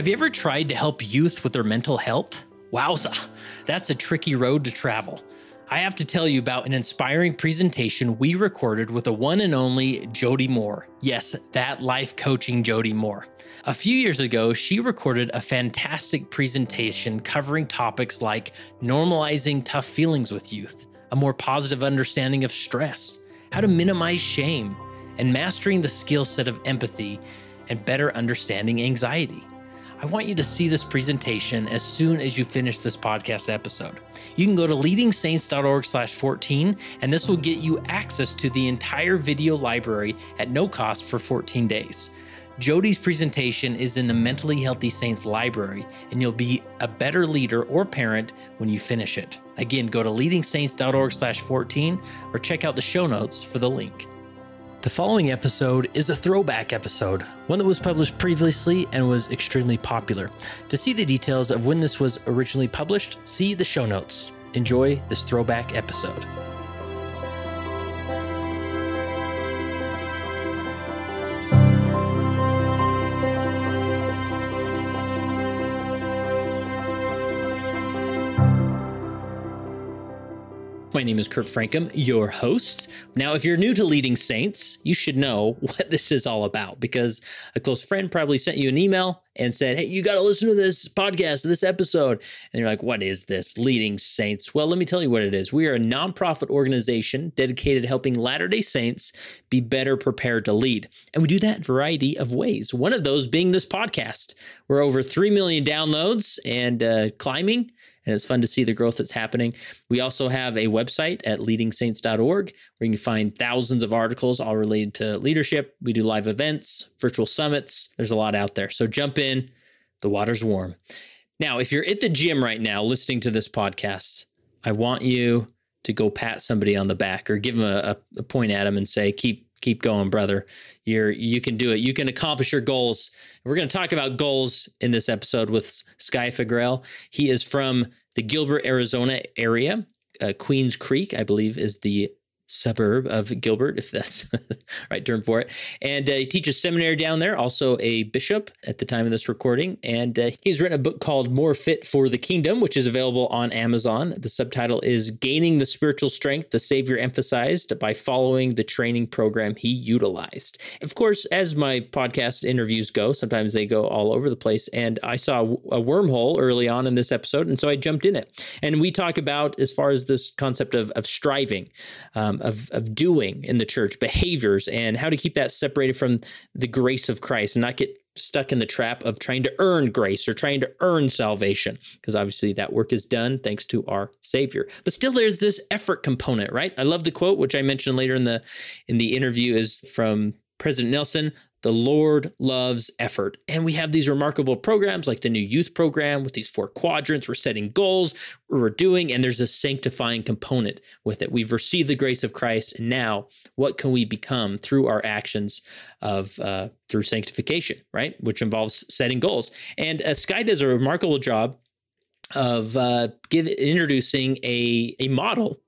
Have you ever tried to help youth with their mental health? Wowza, that's a tricky road to travel. I have to tell you about an inspiring presentation we recorded with the one and only Jody Moore. Yes, that life coaching Jody Moore. A few years ago, she recorded a fantastic presentation covering topics like normalizing tough feelings with youth, a more positive understanding of stress, how to minimize shame, and mastering the skill set of empathy and better understanding anxiety. I want you to see this presentation as soon as you finish this podcast episode. You can go to leadingsaints.org slash 14, and this will get you access to the entire video library at no cost for 14 days. Jody's presentation is in the Mentally Healthy Saints library, and you'll be a better leader or parent when you finish it. Again, go to leadingsaints.org slash 14 or check out the show notes for the link. The following episode is a throwback episode, one that was published previously and was extremely popular. To see the details of when this was originally published, see the show notes. Enjoy this throwback episode. My name is Kurt Francom, your host. Now, if you're new to Leading Saints, you should know what this is all about because a close friend probably sent you an email and said, Hey, you got to listen to this podcast, this episode. And you're like, What is this? Leading Saints? Well, let me tell you what it is. We are a nonprofit organization dedicated to helping Latter day Saints be better prepared to lead. And we do that in a variety of ways. One of those being this podcast. We're over 3 million downloads and uh, climbing and it's fun to see the growth that's happening. We also have a website at leadingsaints.org where you can find thousands of articles all related to leadership. We do live events, virtual summits. There's a lot out there. So jump in, the water's warm. Now, if you're at the gym right now listening to this podcast, I want you to go pat somebody on the back or give them a, a point at them and say, keep keep going, brother. You're you can do it. You can accomplish your goals. We're going to talk about goals in this episode with Skye Fagrell. He is from the Gilbert, Arizona area. Uh, Queens Creek, I believe, is the suburb of Gilbert, if that's right term for it. And uh, he teaches seminary down there, also a bishop at the time of this recording. And uh, he's written a book called More Fit for the Kingdom, which is available on Amazon. The subtitle is Gaining the Spiritual Strength the Savior Emphasized by Following the Training Program He Utilized. Of course, as my podcast interviews go, sometimes they go all over the place. And I saw a wormhole early on in this episode, and so I jumped in it. And we talk about, as far as this concept of, of striving, um, of, of doing in the church, behaviors, and how to keep that separated from the grace of Christ and not get stuck in the trap of trying to earn grace or trying to earn salvation because obviously that work is done thanks to our savior. But still there's this effort component right? I love the quote which i mentioned later in the in the interview is from president nelson the Lord loves effort. And we have these remarkable programs like the new youth program with these four quadrants. We're setting goals, we're doing, and there's a sanctifying component with it. We've received the grace of Christ. And now, what can we become through our actions of uh, through sanctification, right? Which involves setting goals. And uh, Skye does a remarkable job of uh, give, introducing a, a model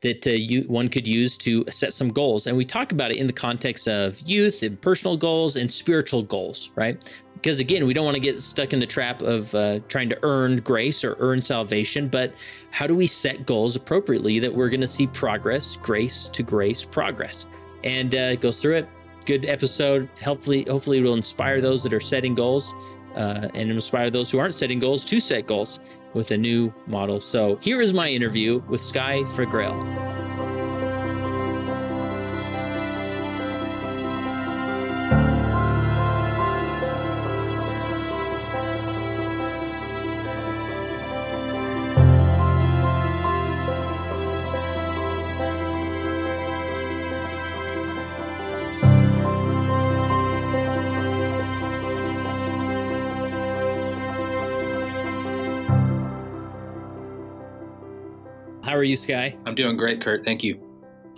that uh, you one could use to set some goals. And we talk about it in the context of youth and personal goals and spiritual goals, right? Because again, we don't want to get stuck in the trap of uh, trying to earn grace or earn salvation, but how do we set goals appropriately that we're going to see progress, grace to grace progress? And uh, goes through it. Good episode. Hopefully, hopefully, it will inspire those that are setting goals uh, and inspire those who aren't setting goals to set goals with a new model. So here is my interview with Skye Fagrell. Are you, Skye? I'm doing great, Kurt. Thank you.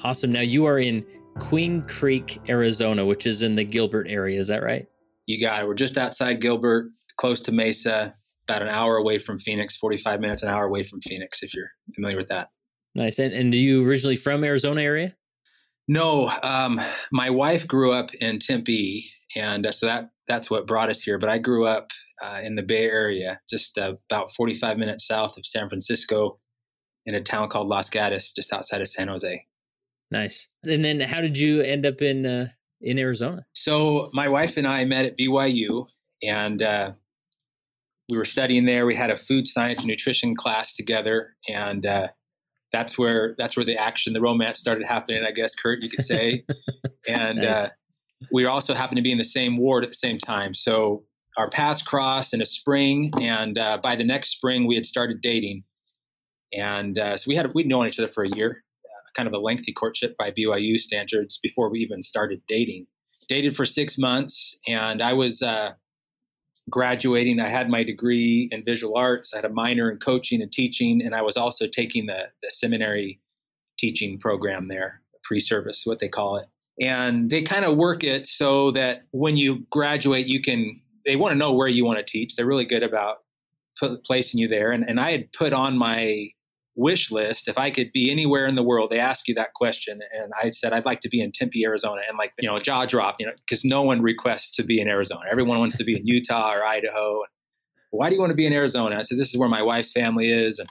Awesome. Now you are in Queen Creek, Arizona, which is in the Gilbert area. Is that right? You got it. We're just outside Gilbert, close to Mesa, about an hour away from Phoenix, 45 minutes, an hour away from Phoenix, if you're familiar with that. Nice. And, and are you originally from Arizona area? No, um, my wife grew up in Tempe, and so that that's what brought us here. But I grew up uh, in the Bay Area, just uh, about 45 minutes south of San Francisco, in a town called Los Gatos, just outside of San Jose. Nice. And then, how did you end up in uh, in Arizona? So my wife and I met at BYU, and uh, we were studying there. We had a food science and nutrition class together, and uh, that's where that's where the action, the romance started happening. I guess, Kurt, you could say. and nice. uh, we also happened to be in the same ward at the same time, so our paths crossed in a spring, and uh, by the next spring, we had started dating. And uh, so we had we'd known each other for a year, uh, kind of a lengthy courtship by BYU standards before we even started dating. Dated for six months, and I was uh, graduating, I had my degree in visual arts. I had a minor in coaching and teaching, and I was also taking the, the seminary teaching program there, pre-service, what they call it. And they kind of work it so that when you graduate, you can. They want to know where you want to teach. They're really good about put, placing you there. And, and I had put on my wish list if I could be anywhere in the world. They ask you that question, and I said I'd like to be in Tempe, Arizona, and like you know, jaw drop, you know, because no one requests to be in Arizona. Everyone wants to be in Utah or Idaho. Why do you want to be in Arizona? I said this is where my wife's family is, and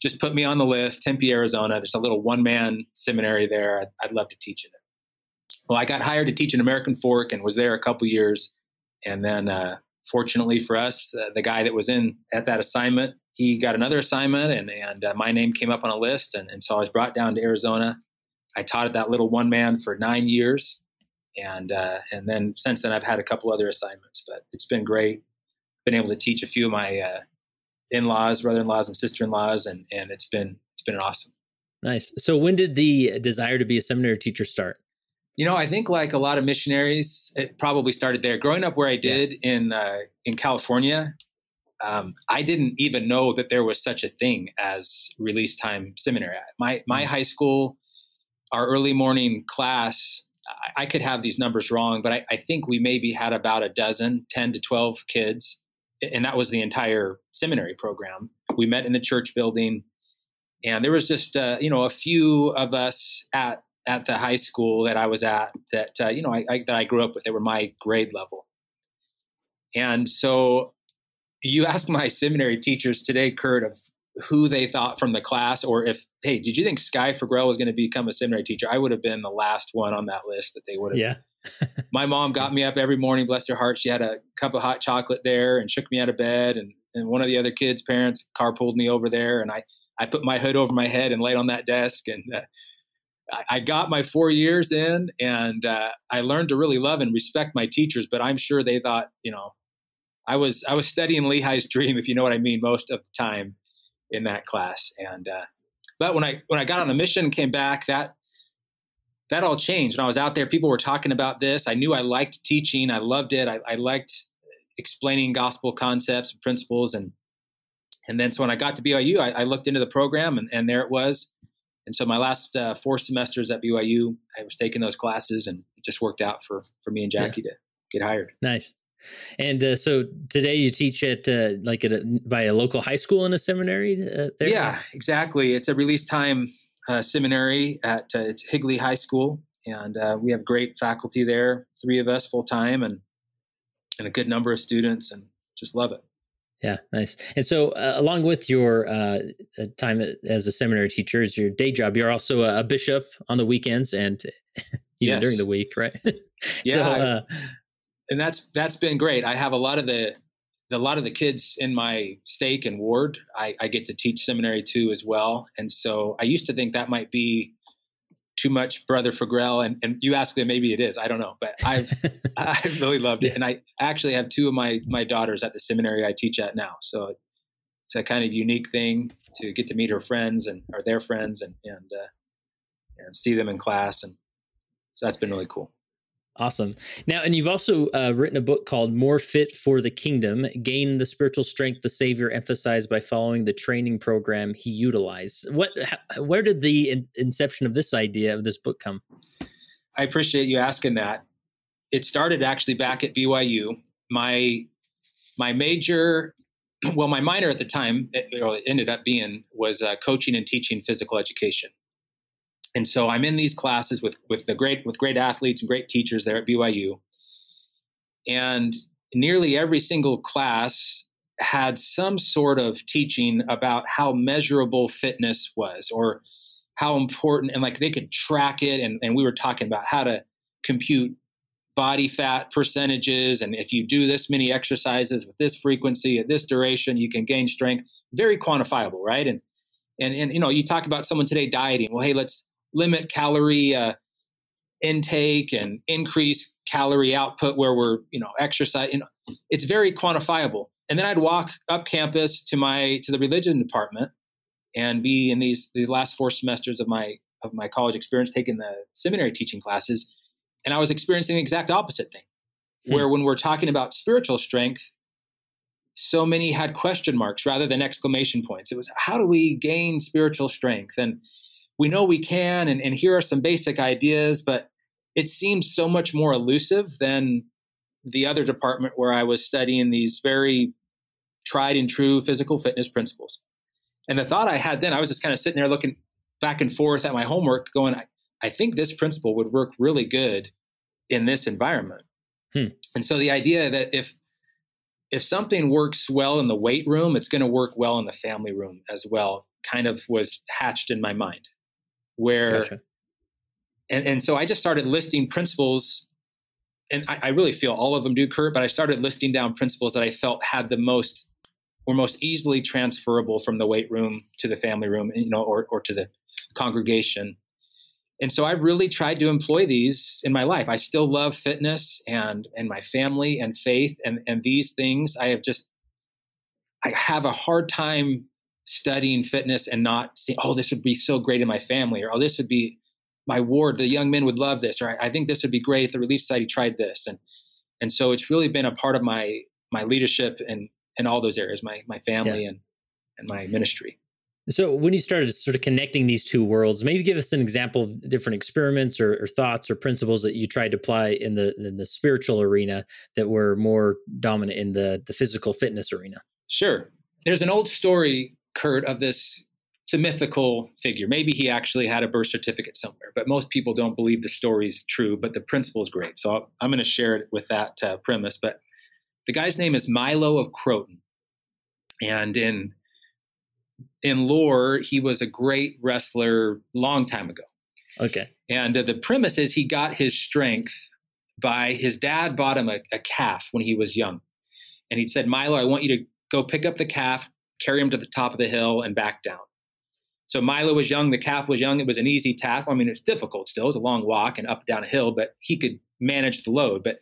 just put me on the list. Tempe, Arizona. There's a little one man seminary there. I'd, I'd, love to teach in it. Well, I got hired to teach an American Fork and was there a couple years, and then uh, fortunately for us, uh, the guy that was in at that assignment he got another assignment and, and uh, my name came up on a list. And, and so I was brought down to Arizona. I taught at that little one man for nine years. And, uh, and then since then, I've had a couple other assignments, but it's been great. Been able to teach a few of my uh, in-laws, brother-in-laws, and sister-in-laws, and and it's been it's been awesome. Nice. So when did the desire to be a seminary teacher start? You know, I think like a lot of missionaries, it probably started there. Growing up where I did yeah. in uh, in California, um, I didn't even know that there was such a thing as release time seminary. My my mm-hmm. high school, our early morning class, I, I could have these numbers wrong, but I, I, think we maybe had about a dozen, ten to twelve kids, and that was the entire seminary program. We met in the church building, and there was just uh, you know a few of us at at the high school that I was at that uh, you know I, I, that I grew up with. They were my grade level, and so you ask my seminary teachers today, Kurt, of who they thought from the class, or if, hey, did you think Skye Fagrell was going to become a seminary teacher? I would have been the last one on that list that they would have. Yeah. my mom got me up every morning, bless her heart. She had a cup of hot chocolate there and shook me out of bed. And, and one of the other kids' parents carpooled me over there. And I, I put my hood over my head and laid on that desk. And uh, I, I, got my four years in and uh, I learned to really love and respect my teachers. But I'm sure they thought, you know, I was I was studying Lehi's dream, if you know what I mean, most of the time in that class. And uh, but when I when I got on a mission, came back, that that all changed. When I was out there, people were talking about this. I knew I liked teaching. I loved it. I, I liked explaining gospel concepts and principles. And and then so when I got to BYU, I, I looked into the program, and, and there it was. And so my last uh, four semesters at BYU, I was taking those classes, and it just worked out for for me and Jacque yeah. to get hired. Nice. And uh, so today you teach at uh, like at a, by a local high school and a seminary uh, there. Yeah, exactly. It's a release time uh, seminary at uh, it's Higley High School, and uh, we have great faculty there. Three of us full time, and and a good number of students, and just love it. Yeah, nice. And so, along with your time as a seminary teacher, is your day job. You're also a, bishop on the weekends and even yes. during the week, right? yeah. So, and that's that's been great. I have a lot of the a lot of the kids in my stake and ward. I, I get to teach seminary too as well, and so I used to think that might be too much brother Fagrell and, and you ask them maybe it is. I don't know. But I've I really loved it. And I actually have two of my my daughters at the seminary I teach at now. So it's a kind of unique thing to get to meet her friends and or their friends and and uh, and see them in class. And so that's been really cool Awesome. Now, and you've also uh, written a book called More Fit for the Kingdom Gain the Spiritual Strength the Savior Emphasized by Following the Training Program He Utilized. What, where did the in- inception of this idea of this book come? I appreciate you asking that. It started actually back at BYU. My, my major, well, my minor at the time, it, it ended up being, was uh, coaching and teaching physical education. And so I'm in these classes with with the great with great athletes and great teachers there at BYU. And nearly every single class had some sort of teaching about how measurable fitness was or how important and like they could track it. And, and we were talking about how to compute body fat percentages. And if you do this many exercises with this frequency at this duration you can gain strength. Very quantifiable right? And and and you know you talk about someone today dieting. Well hey let's limit calorie uh, intake and increase calorie output where we're you know know it's very quantifiable and then i'd walk up campus to my to the religion department and be in these the last four semesters of my of my college experience taking the seminary teaching classes and I was experiencing the exact opposite thing, hmm. where when we're talking about spiritual strength, so many had question marks rather than exclamation points. It was, how do we gain spiritual strength? And we know we can, and, and here are some basic ideas, but it seems so much more elusive than the other department where I was studying these very tried and true physical fitness principles. And the thought I had then, I was just kind of sitting there looking back and forth at my homework, going, I think this principle would work really good in this environment. Hmm. And so the idea that if if something works well in the weight room, it's going to work well in the family room as well, kind of was hatched in my mind. Where gotcha. and, and so I just started listing principles and I, I really feel all of them do, Kurt, but I started listing down principles that I felt had the most were most easily transferable from the weight room to the family room, you know, or, or to the congregation and so I've really tried to employ these in my life. I still love fitness and and my family and faith and and these things. I have just I have a hard time studying fitness and not saying, oh, this would be so great in my family, or oh, this would be my ward. The young men would love this, or I, think this would be great if the Relief Society tried this. And and so it's really been a part of my my leadership and in all those areas, my my family yeah. and and my ministry. So, when you started sort of connecting these two worlds, maybe give us an example of different experiments or, or, thoughts or principles that you tried to apply in the in the spiritual arena that were more dominant in the the physical fitness arena. Sure. There's an old story, Kurt, of this. It's a mythical figure. Maybe he actually had a birth certificate somewhere, but most people don't believe the story's true. But the principle is great, so I'm going to share it with that uh, premise. But the guy's name is Milo of Croton, and in in lore, he was a great wrestler long time ago. Okay. And uh, the premise is he got his strength by his dad bought him a, a, calf when he was young. And he said, Milo, I want you to go pick up the calf, carry him to the top of the hill, and back down. So Milo was young, the calf was young. It was an easy task. I mean, it's difficult still. It was a long walk and up down a hill, but he could manage the load. But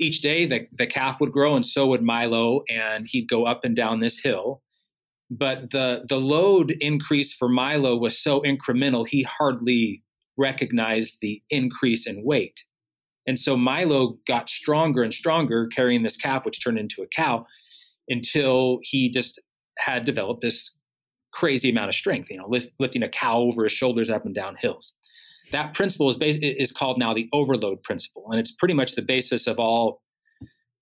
each day the, the calf would grow and so would Milo, and he'd go up and down this hill but the the load increase for Milo was so incremental he hardly recognized the increase in weight. And so Milo got stronger and stronger carrying this calf which turned into a cow until he just had developed this crazy amount of strength, you know, lifting a cow over his shoulders up and down hills. That principle is bas- is called now the overload principle and it's pretty much the basis of all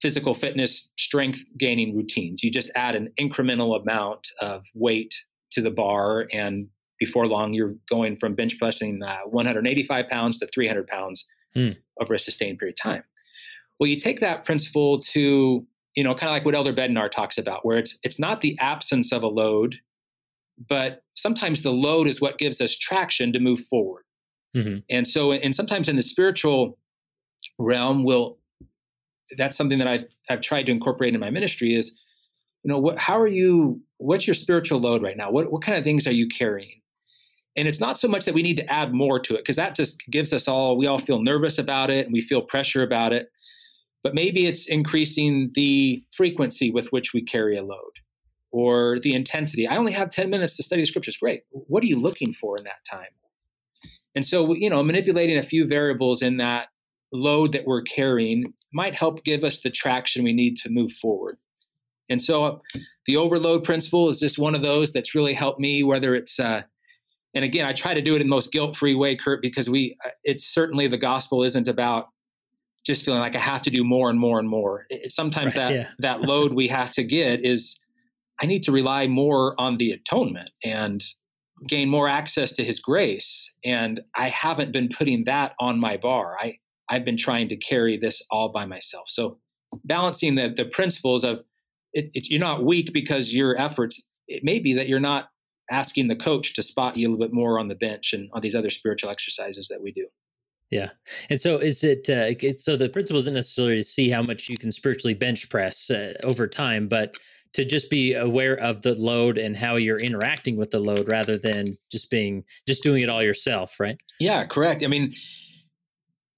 physical fitness strength gaining routines. You just add an incremental amount of weight to the bar, and before long, you're going from bench pressing uh, 185 pounds to 300 pounds mm. over a sustained period of time. Well, you take that principle to you know kind of like what Elder Bednar talks about, where it's it's not the absence of a load, but sometimes the load is what gives us traction to move forward. Mm-hmm. And so, and sometimes in the spiritual realm, we'll that's something that I've I've tried to incorporate in my ministry is, you know, what how are you what's your spiritual load right now? What what kind of things are you carrying? And it's not so much that we need to add more to it because that just gives us all we all feel nervous about it and we feel pressure about it. But maybe it's increasing the frequency with which we carry a load or the intensity. I only have 10 minutes to study the scriptures. Great. What are you looking for in that time? And so, you know, manipulating a few variables in that load that we're carrying might help give us the traction we need to move forward. And so uh, the overload principle is just one of those that's really helped me, whether it's, uh, and again, I try to do it in the most guilt free way, Kurt, because we, uh, it's certainly the gospel isn't about just feeling like I have to do more and more and more. It, sometimes right, that, yeah. that load we have to get is I need to rely more on the atonement and gain more access to his grace. And I haven't been putting that on my bar. I, I've been trying to carry this all by myself. So balancing the the principles of it, it, you're not weak because your efforts. It may be that you're not asking the coach to spot you a little bit more on the bench and on these other spiritual exercises that we do. Yeah. And so is it, uh, so the principle isn't necessarily to see how much you can spiritually bench press uh, over time, but to just be aware of the load and how you're interacting with the load rather than just being, just doing it all yourself, right? Yeah, correct. I mean,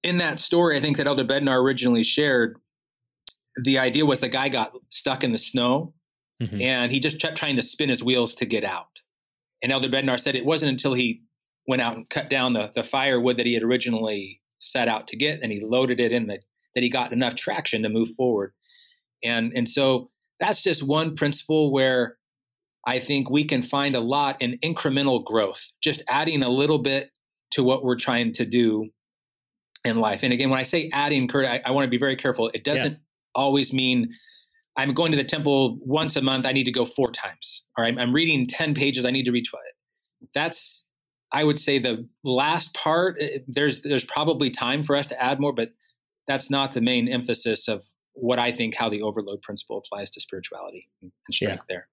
in that story, I think that Elder Bednar originally shared, the idea was the guy got stuck in the snow mm-hmm. and he just kept trying to spin his wheels to get out. And Elder Bednar said it wasn't until he went out and cut down the, the firewood that he had originally set out to get and he loaded it in that that he got enough traction to move forward. And and so that's just one principle where I think we can find a lot in incremental growth, just adding a little bit to what we're trying to do in life. And again, when I say adding, Kurt, I, I want to be very careful. It doesn't yeah. always mean I'm going to the temple once a month. I need to go four times. Or I'm, I'm reading 10 pages. I need to read 12. That's, I would say, the last part. Eh, there's, there's probably time for us to add more, but that's not the main emphasis of what I think how the overload principle applies to spirituality and strength yeah. there.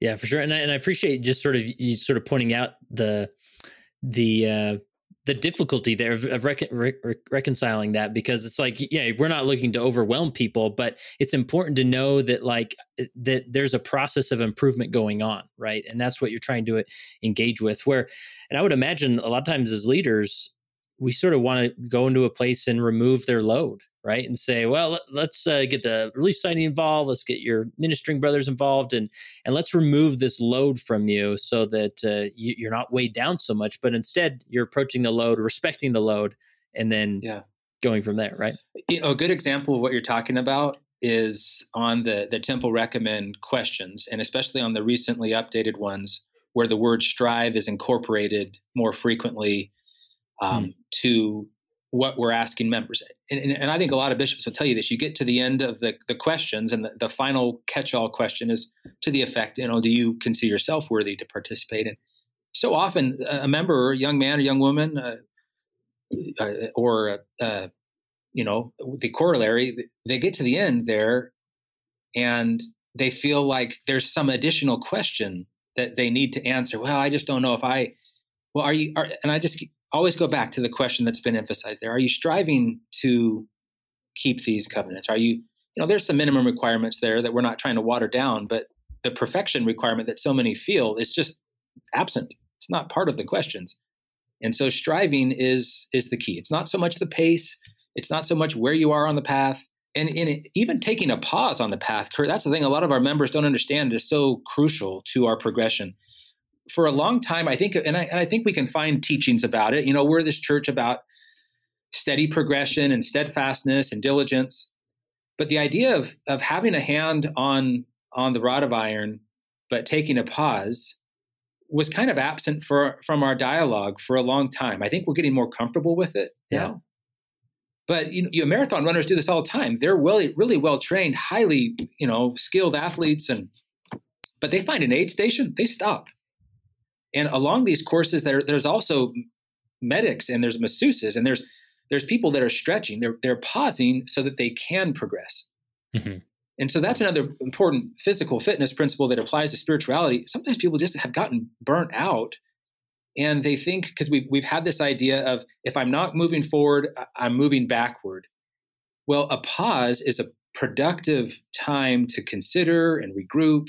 Yeah, for sure. And I, and I appreciate just sort of you sort of pointing out the the uh, the difficulty there of, of recon, re, reconciling that because it's like yeah we're not looking to overwhelm people but it's important to know that like uh, that there's a process of improvement going on right? And that's what you're trying to uh, engage with where and i would imagine a lot of times as leaders we sort of want to go into a place and remove their load right and say well let's uh, get the Relief Society involved let's get your ministering brothers involved and and let's remove this load from you so that uh, you, are not weighed down so much but instead you're approaching the load respecting the load and then yeah going from there right you know, a good example of what you're talking about is on the the temple recommend questions and especially on the recently updated ones where the word strive is incorporated more frequently um, mm. to what we're asking members. And, and, and, I think a lot of bishops will tell you this. You get to the end of the, the questions, and the, the final catch all question is to the effect, you know, do you consider yourself worthy to participate? And so often, a member, a young man or young woman, uh, uh, or, uh, you know, the corollary, they get to the end there and they feel like there's some additional question that they need to answer. Well, I just don't know if I, well, are you, are, and I just always go back to the question that's been emphasized there. Are you striving to keep these covenants? Are you, you know, there's some minimum requirements there that we're not trying to water down, but the perfection requirement that so many feel is just absent. It's not part of the questions. And so striving is is the key. It's not so much the pace, it's not so much where you are on the path. And in it, even taking a pause on the path, that's the thing a lot of our members don't understand is so crucial to our progression for a long time, I think, and I, and I think we can find teachings about it. You know, we're this church about steady progression and steadfastness and diligence. But the idea of of having a hand on on the rod of iron, but taking a pause, was kind of absent for from our dialogue for a long time. I think we're getting more comfortable with it yeah. now. But you know, you marathon runners do this all the time. They're really, really well trained, highly, you know, skilled athletes, and but they find an aid station, they stop and along these courses, there there's also medics and there's masseuses and there's there's people that are stretching. They're they're pausing so that they can progress. Mm-hmm. And so that's another important physical fitness principle that applies to spirituality. Sometimes people just have gotten burnt out and they think because we've, we've had this idea of if I'm not moving forward, I'm moving backward. Well, a pause is a productive time to consider and regroup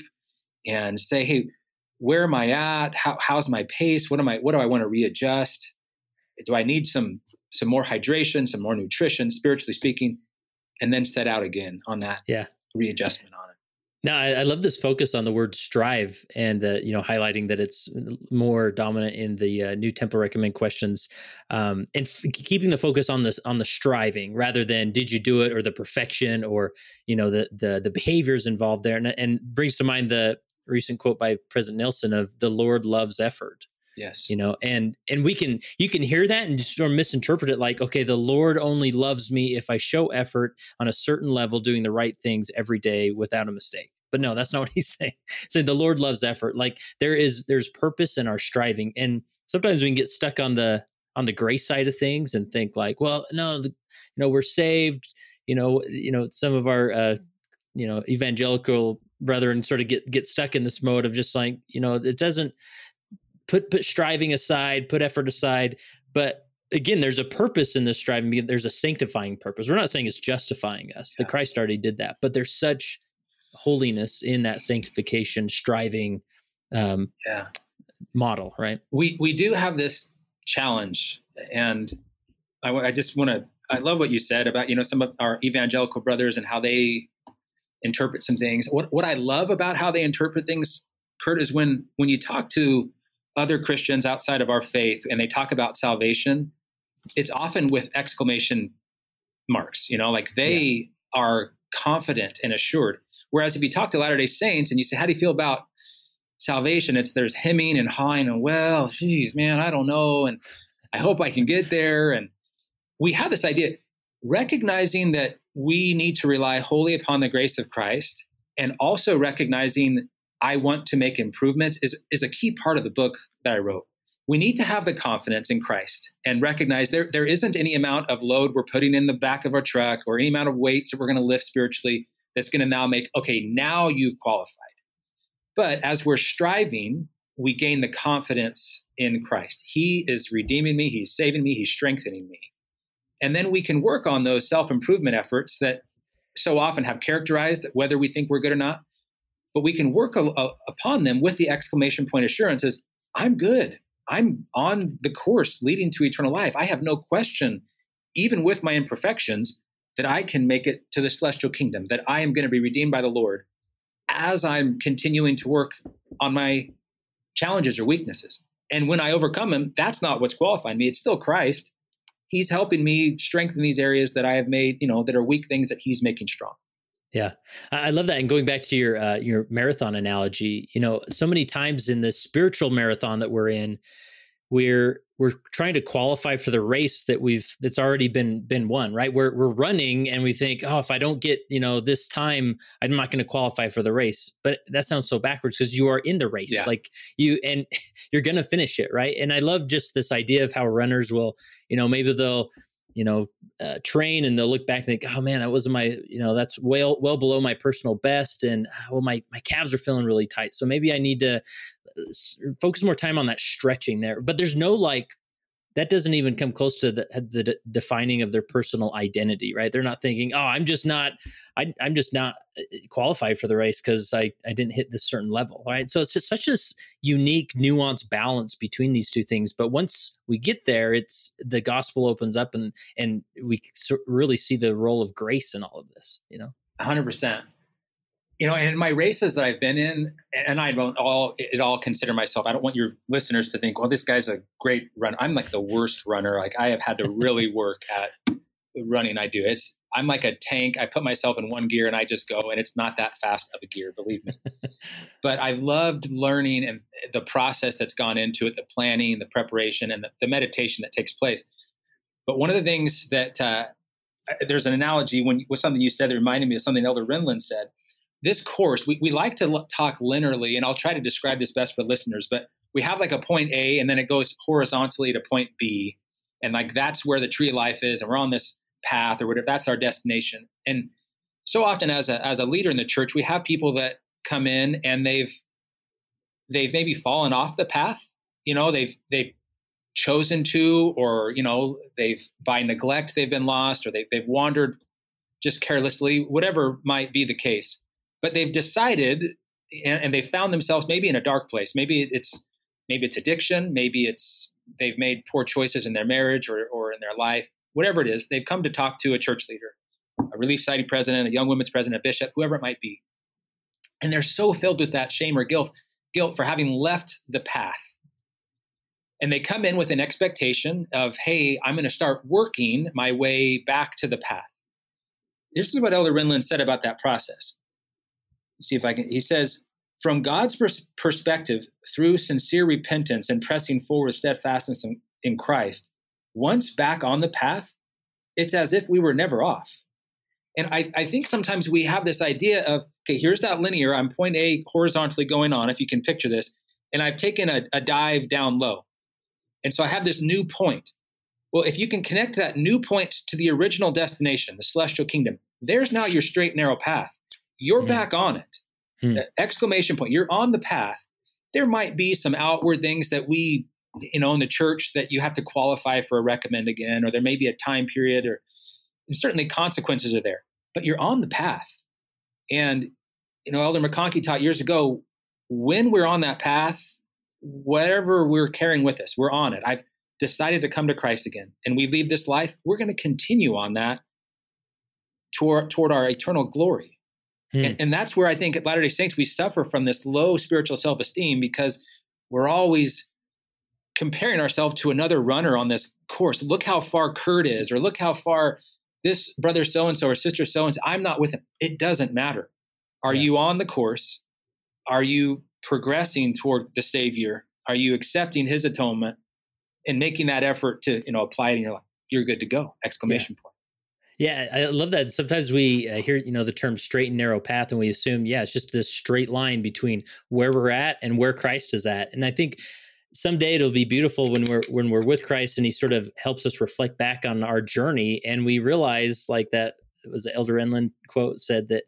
and say, hey, where am I at? How, how's my pace? What am I? What do I want to readjust? Do I need some some more hydration, some more nutrition, spiritually speaking, and then set out again on that yeah readjustment on it. Now, I, I love this focus on the word strive and uh, you know highlighting that it's more dominant in the uh, new temple recommend questions, um, and f- keeping the focus on this on the striving rather than did you do it or the perfection or you know the the the behaviors involved there, and, and brings to mind the recent quote by President Nelson of the Lord loves effort. Yes. You know, and and we can you can hear that and just sort of misinterpret it like, okay, the Lord only loves me if I show effort on a certain level doing the right things every day without a mistake. But no, that's not what he's saying. He's saying the Lord loves effort. Like there is there's purpose in our striving. And sometimes we can get stuck on the on the grace side of things and think like, well, no, the, you know, we're saved you know, you know, some of our, uh, you know, evangelical brethren sort of get get stuck in this mode of just like, you know, it doesn't put put striving aside, put effort aside, but again, there's a purpose in this striving. There's a sanctifying purpose. We're not saying it's justifying us. Yeah. The Christ already did that, but there's such holiness in that sanctification, striving, um, yeah, model, right? We we do have this challenge, and I, I just want to. I love what you said about you know some of our evangelical brothers and how they interpret some things. What what I love about how they interpret things, Kurt, is when when you talk to other Christians outside of our faith and they talk about salvation, it's often with exclamation marks. You know, like they yeah. are confident and assured. Whereas if you talk to Latter Day Saints and you say, "How do you feel about salvation?" It's there's hemming and hawing and well, geez, man, I don't know, and I hope I can get there. And we have this idea, recognizing that we need to rely wholly upon the grace of Christ, and also recognizing I want to make improvements is is a key part of the book that I wrote. We need to have the confidence in Christ and recognize there there isn't any amount of load we're putting in the back of our truck or any amount of weights that we're going to lift spiritually that's going to now make, okay, now you've qualified. But as we're striving, we gain the confidence in Christ. He is redeeming me, He's saving me, He's strengthening me. And then we can work on those self improvement efforts that so often have characterized whether we think we're good or not. But we can work a, a, upon them with the exclamation point assurances I'm good. I'm on the course leading to eternal life. I have no question, even with my imperfections, that I can make it to the celestial kingdom, that I am going to be redeemed by the Lord as I'm continuing to work on my challenges or weaknesses. And when I overcome them, that's not what's qualifying me. It's still Christ. He's helping me strengthen these areas that I have made, you know, that are weak things that he's making strong. Yeah, I love that. And going back to your uh, your marathon analogy, you know, so many times in the spiritual marathon that we're in, we're we're trying to qualify for the race that we've that's already been been won right? We're we're running and we think oh if i don't get you know this time i'm not going to qualify for the race. But that sounds so backwards because you are in the race. Yeah. like you and you're going to finish it right? And i love just this idea of how runners will you know maybe they'll you know uh, train and they'll look back and think oh man that wasn't my you know that's well well below my personal best and ah, well my my calves are feeling really tight. So maybe i need to focus more time on that stretching there. But there's no like that doesn't even come close to the, the defining of their personal identity, right? They're not thinking, "Oh, I'm just not, I, am just not uh, qualified for the race because I, I didn't hit this certain level, right?" So it's just such a unique, nuanced balance between these two things. But once we get there, it's the gospel opens up, and and we really see the role of grace in all of this. You know, hundred percent you know, and in my races that I've been in, and I don't all it all consider myself. I don't want your listeners to think, "Well, this guy's a great runner." I'm like the worst runner. Like I have had to really work at the running I do. It's I'm like a tank. I put myself in one gear and I just go, and it's not that fast of a gear, believe me. but I've loved learning and the process that's gone into it, the planning, the preparation, and the, the meditation that takes place. But one of the things that uh, there's an analogy when with something you said that reminded me of something Elder Renlund said this course, we, we like to l- talk linearly, and I'll try to describe this best for listeners, but we have like a point A and then it goes horizontally to point B. And like that's where the tree life is, and we're on this path or whatever, that's our destination. And so often as a as a leader in the church, we have people that come in and they've they've maybe fallen off the path. You know, they've they've chosen to, or you know, they've by neglect they've been lost, or they, they've wandered just carelessly, whatever might be the case but they've decided and, and they found themselves maybe in a dark place. Maybe it's maybe it's addiction. Maybe it's they've made poor choices in their marriage or, or in their life. Whatever it is, they've come to talk to a church leader, a Relief Society president, a Young Women's president, a bishop, whoever it might be, and they're so filled with that shame or guilt, guilt for having left the path. And they come in with an expectation of, hey, I'm going to start working my way back to the path. This is what Elder Renlund said about that process see if I can. He says, from God's pers- perspective, through sincere repentance and pressing forward steadfastness in, in Christ, once back on the path, it's as if we were never off. And I, I think sometimes we have this idea of, okay, here's that linear. I'm point A horizontally going on, if you can picture this. And I've taken a, a dive down low. And so I have this new point. Well, if you can connect that new point to the original destination, the celestial kingdom, there's now your straight narrow path. You're mm. back on it. Mm. Exclamation point. You're on the path. There might be some outward things that we, you know, in the church that you have to qualify for a recommend again, or there may be a time period, or certainly consequences are there. But you're on the path. And, you know, Elder McConkie taught years ago when we're on that path, whatever we're carrying with us, we're on it. I've decided to come to Christ again and we leave this life, we're going to continue on that toward, toward our eternal glory. Hmm. And, and that's where I think at Latter day Saints, we suffer from this low spiritual self esteem because we're always comparing ourselves to another runner on this course. Look how far Kurt is, or look how far this brother so and so or sister so and so. I'm not with him. It doesn't matter. Are yeah. you on the course? Are you progressing toward the Savior? Are you accepting His atonement and making that effort to you know apply it in your life? You're good to go! Exclamation yeah. point. Yeah, I love that. Sometimes we uh, hear, you know, the term straight and narrow path, and we assume, yeah, it's just this straight line between where we're at and where Christ is at. And I think someday it'll be beautiful when we're when we're with Christ, and He sort of helps us reflect back on our journey, and we realize, like that it was Elder Renlund quote said that,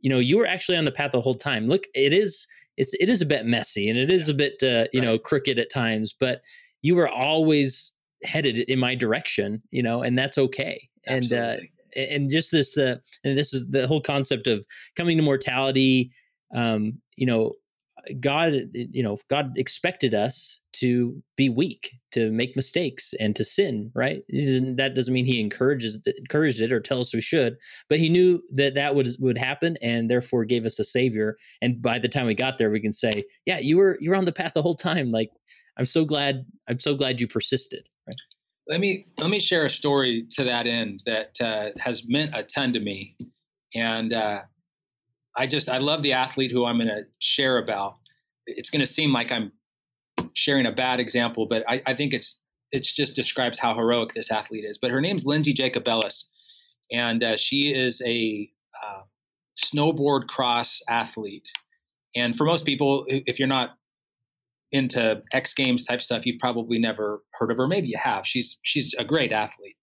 you know, you were actually on the path the whole time. Look, it is it's it is a bit messy and it is a bit uh, you right. know crooked at times, but you were always headed in my direction, you know, and that's okay. Absolutely. And uh, and just this uh, and this is the whole concept of coming to mortality. Um, you know, God, you know, God expected us to be weak, to make mistakes, and to sin. Right? That doesn't mean He encourages encouraged it or tells us we should, but He knew that that would would happen, and therefore gave us a Savior. And by the time we got there, we can say, "Yeah, you were you were on the path the whole time." Like, I'm so glad. I'm so glad you persisted. Right? Let me let me share a story to that end that uh, has meant a ton to me, and uh, I just I love the athlete who I'm going to share about. It's going to seem like I'm sharing a bad example, but I, I think it's it just describes how heroic this athlete is. But her name's Lindsey Jacobellis, and uh, she is a uh, snowboard cross athlete. And for most people, if you're not into X Games type stuff, you've probably never heard of her. Maybe you have. She's she's a great athlete.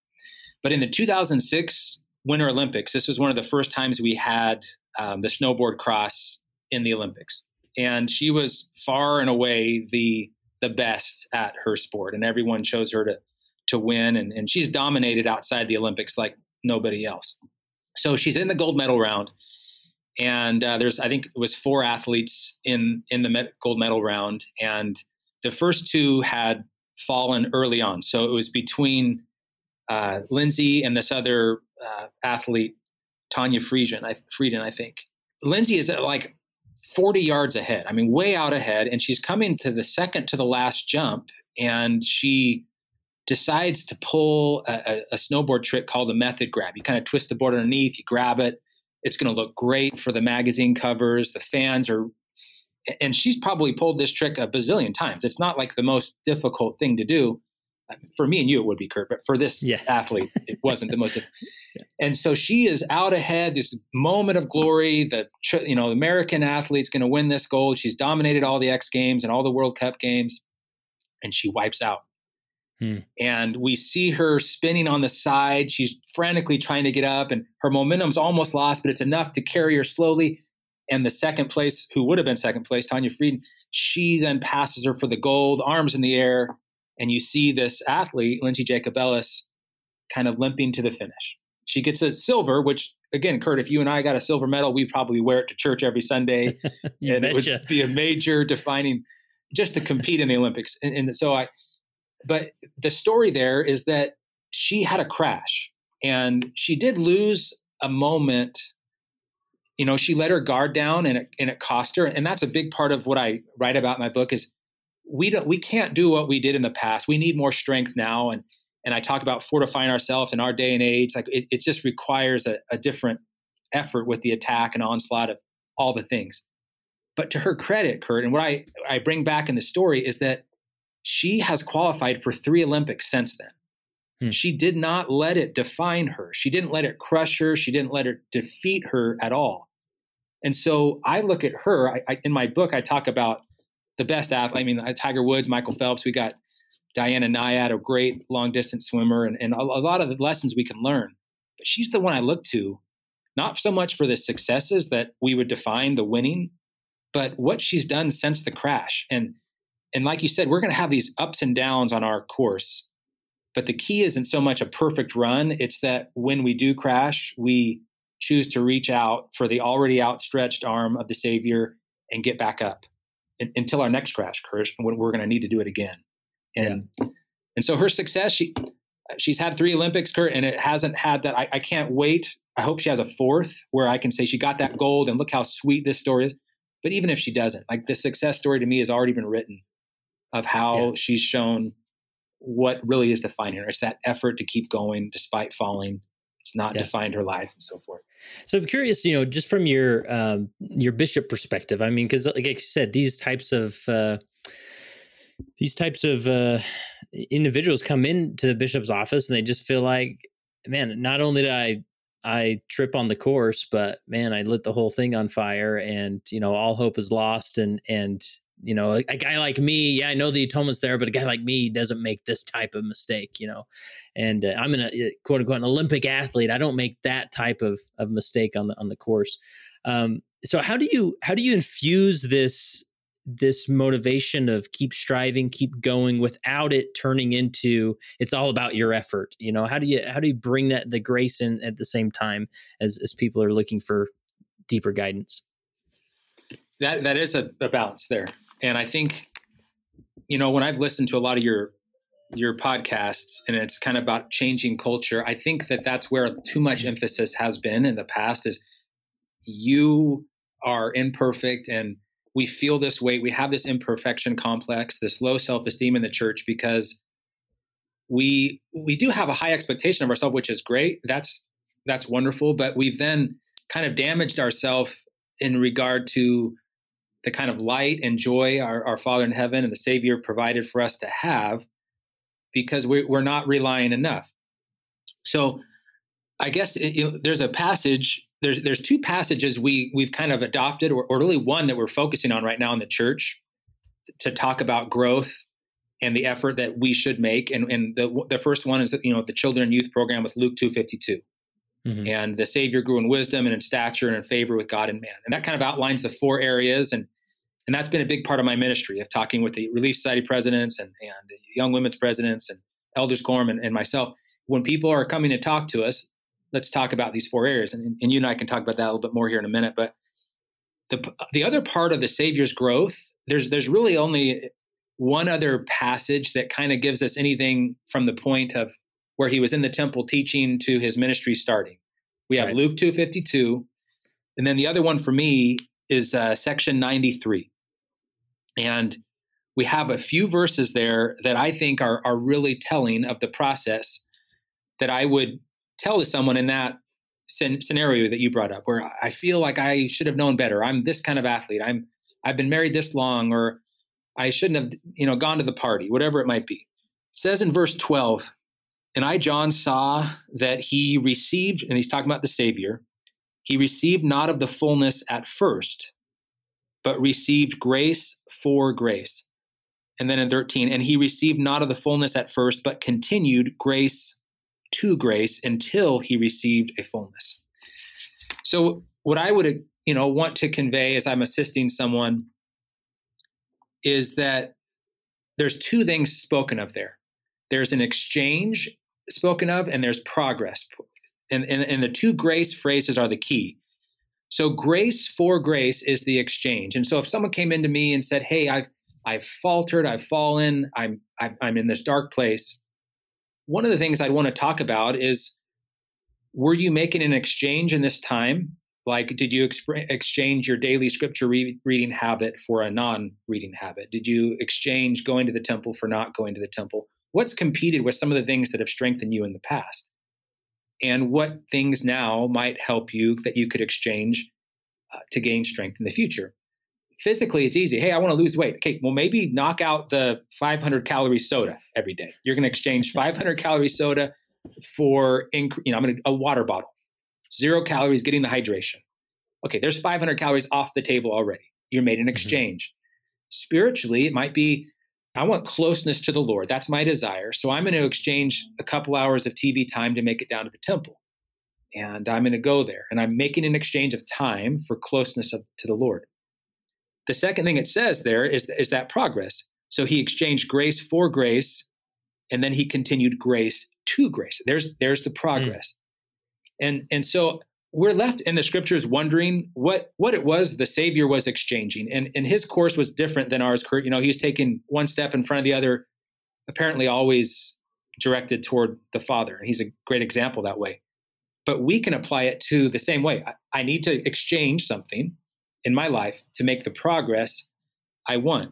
But in the 2006 Winter Olympics, this was one of the first times we had um, the snowboard cross in the Olympics, and she was far and away the the best at her sport, and everyone chose her to to win, and, and she's dominated outside the Olympics like nobody else. So she's in the gold medal round, and uh, there's I think it was four athletes in in the gold medal round, and the first two had fallen early on, so it was between uh, Lindsey and this other uh, athlete Tanja Frieden, I, Frieden, I think. Lindsey is like 40 yards ahead. I mean, way out ahead. And she's coming to the second to the last jump. And she decides to pull a, a snowboard trick called a method grab. You kind of twist the board underneath, you grab it. It's going to look great for the magazine covers. The fans are, and she's probably pulled this trick a bazillion times. It's not like the most difficult thing to do for me and you it would be Kurt, but for this yeah. athlete, it wasn't the most. yeah. And so she is out ahead. This moment of glory. The you know the American athlete's going to win this gold. She's dominated all the X Games and all the World Cup games, and she wipes out. Hmm. And we see her spinning on the side. She's frantically trying to get up, and her momentum's almost lost, but it's enough to carry her slowly. And the second place, who would have been second place, Tanja Frieden, she then passes her for the gold, arms in the air, and you see this athlete, Lindsey Jacobellis, kind of limping to the finish. She gets a silver, which again, Kurt, if you and I got a silver medal, we'd probably wear it to church every Sunday, and betcha. it would be a major defining just to compete in the Olympics. And, and so I, but the story there is that she had a crash, and she did lose a moment. You know, she let her guard down, and it, and it cost her. And that's a big part of what I write about in my book is we don't we can't do what we did in the past. We need more strength now, and and I talk about fortifying ourselves in our day and age. Like it, it just requires a, a different effort with the attack and onslaught of all the things. But to her credit, Kurt, and what I I bring back in the story is that she has qualified for three Olympics since then. Hmm. She did not let it define her. She didn't let it crush her. She didn't let it defeat her at all. And so I look at her. I, I, in my book, I talk about the best athlete. I mean, Tiger Woods, Michael Phelps. We got Diana Nyad, a great long distance swimmer, and, and a, a lot of the lessons we can learn. But she's the one I look to, not so much for the successes that we would define the winning, but what she's done since the crash. And and like you said, we're going to have these ups and downs on our course. But the key isn't so much a perfect run, it's that when we do crash, we choose to reach out for the already outstretched arm of the Savior and get back up until our next crash occurs when we're going to need to do it again. And yeah. and so her success, she she's had three Olympics, Kurt, and it hasn't had that. I, I can't wait. I hope she has a fourth where I can say she got that gold and look how sweet this story is. But even if she doesn't, like the success story to me has already been written of how yeah. she's shown what really is defining her. It's that effort to keep going despite falling. It's not yeah. defined her life and so forth. So I'm curious, you know, just from your um, your bishop perspective. I mean, because like you said, these types of uh, these types of uh, individuals come into the bishop's office and they just feel like, man, not only did I I trip on the course, but man, I lit the whole thing on fire, and you know, all hope is lost, and and you know, a, a, guy like me, yeah, I know the atonement's there, but a guy like me doesn't make this type of mistake, you know. And uh, I'm an uh, quote unquote an Olympic athlete. I don't make that type of of mistake on the on the course. Um, so how do you how do you infuse this this motivation of keep striving, keep going without it turning into it's all about your effort? You know, how do you how do you bring that the grace in at the same time as as people are looking for deeper guidance? That that is a, a balance there, and I think you know when I've listened to a lot of your your podcasts and it's kind of about changing culture i think that that's where too much emphasis has been in the past is you are imperfect and we feel this way. We have this imperfection complex this low self-esteem in the church because we we do have a high expectation of ourselves which is great. That's that's wonderful. But we've then kind of damaged ourselves in regard to the kind of light and joy our, our Father in heaven and the Savior provided for us to have because we, are not relying enough. So I guess it, there's a passage, there's, there's two passages we, we've kind of adopted, or, or really one that we're focusing on right now in the church to talk about growth and the effort that we should make. And, and the, the first one is, you know, the children and youth program with Luke 252. Mm-hmm. And the Savior grew in wisdom and in stature and in favor with God and man. And that kind of outlines the four areas. And and that's been a big part of my ministry of talking with the Relief Society presidents and, and the Young Women's presidents and Elders Quorum and, and myself. When people are coming to talk to us, let's talk about these four areas. And, and you and I can talk about that a little bit more here in a minute. But the the other part of the Savior's growth, there's there's really only one other passage that kind of gives us anything from the point of where he was in the temple teaching to his ministry starting. We have right. Luke 252, and then the other one for me is uh, section 93. And we have a few verses there that I think are, are really telling of the process that I would tell to someone in that scenario that you brought up, where I feel like I should have known better. I'm this kind of athlete. I'm I've been married this long, or I shouldn't have, you know, gone to the party, whatever it might be. It says in verse 12, and I, John, saw that he received, and he's talking about the Savior, he received not of the fullness at first, but received grace for grace. And then in 13, and he received not of the fullness at first, but continued grace to grace until he received a fullness. So, what I would you know want to convey as I'm assisting someone is that there's two things spoken of there. There's an exchange spoken of, and there's progress. And, and, and the two grace phrases are the key. So grace for grace is the exchange. And so if someone came into me and said, "Hey, I've I've faltered, I've fallen, I'm I'm in this dark place," one of the things I'd want to talk about is, were you making an exchange in this time? Like, did you exchange your daily scripture re- reading habit for a non-reading habit? Did you exchange going to the temple for not going to the temple? What's competed with some of the things that have strengthened you in the past? and what things now might help you that you could exchange uh, to gain strength in the future. Physically, it's easy. Hey, I want to lose weight. Okay, well, maybe knock out the 500 calorie soda every day. You're going to exchange 500 calorie soda for, inc- you know, I'm going to a water bottle, zero calories, getting the hydration. Okay, there's 500 calories off the table already. You're made an mm-hmm. exchange. Mm-hmm. Spiritually, it might be I want closeness to the Lord. That's my desire. So I'm going to exchange a couple hours of TV time to make it down to the temple. And I'm going to go there. And I'm making an exchange of time for closeness of, to the Lord. The second thing it says there is, is that progress. So he exchanged grace for grace, and then he continued grace to grace. There's, there's the hmm. progress. Mm. And, and so we're left in the scriptures wondering what what it was the savior was exchanging. And and his course was different than ours. Kurt you know he was taking one step in front of the other apparently always directed toward the father. And he's a great example that way. But we can apply it to the same way. I, I need to exchange something in my life to make the progress i want.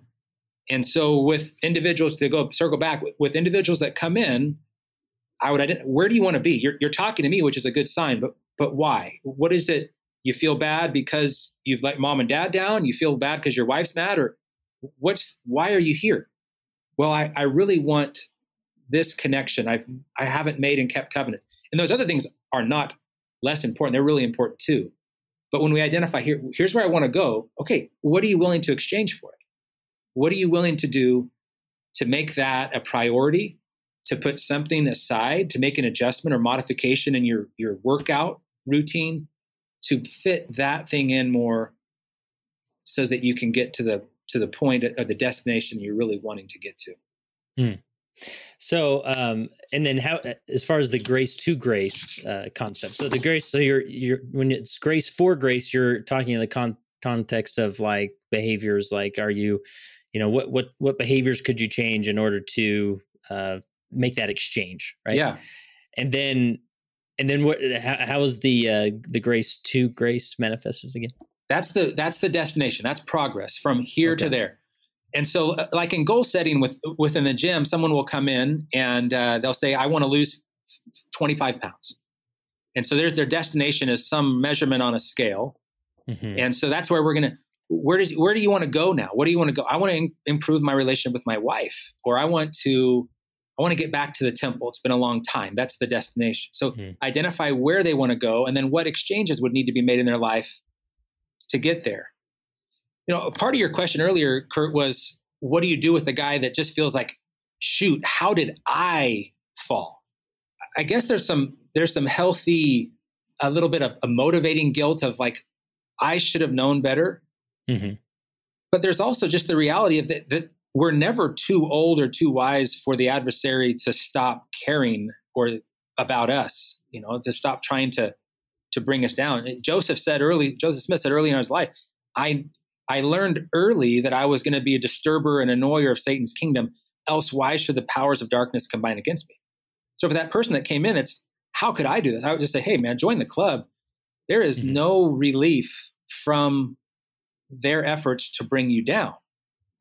And so with individuals to go circle back with, with individuals that come in i would where do you want to be? You're, you're talking to me which is a good sign but but why? What is it? You feel bad because you've let mom and dad down? You feel bad because your wife's mad? Or what's, why are you here? Well, I, I really want this connection I've, I haven't made and kept covenant. And those other things are not less important. They're really important too. But when we identify here, here's where I want to go. Okay, what are you willing to exchange for it? What are you willing to do to make that a priority? To put something aside, to make an adjustment or modification in your your workout routine to fit that thing in more so that you can get to the to the point of the destination you're really wanting to get to. Hmm. so um and then how as far as the grace to grace uh concept. So the grace so you're you're when it's grace for grace you're talking in the con- context of like behaviors like are you you know what what what behaviors could you change in order to uh make that exchange right? Yeah. And then and then what? How, how is the uh, the grace to grace manifested again? That's the that's the destination. That's progress from here okay. to there. And so, uh, like in goal setting with within the gym, someone will come in and uh, they'll say, "I want to lose 25 pounds," and so there's their destination is some measurement on a scale, mm-hmm. and so that's where we're gonna. Where does where do you want to go now? What do you want to go? I want to in, improve my relationship with my wife, or I want to I want to get back to the temple. It's been a long time. That's the destination. So mm-hmm. identify where they want to go and then what exchanges would need to be made in their life to get there. You know, part of your question earlier, Kurt, was what do you do with the guy that just feels like, shoot, how did I fall? I guess there's some there's some healthy, a little bit of a motivating guilt of like, I should have known better. Mm-hmm. But there's also just the reality of that, that we're never too old or too wise for the adversary to stop caring or about us, you know, to stop trying to to bring us down. Joseph said early, Joseph Smith said early in his life, I I learned early that I was going to be a disturber and annoyer of Satan's kingdom. Else, why should the powers of darkness combine against me? So for that person that came in, it's how could I do this? I would just say, hey man, join the club. There is mm-hmm. no relief from their efforts to bring you down.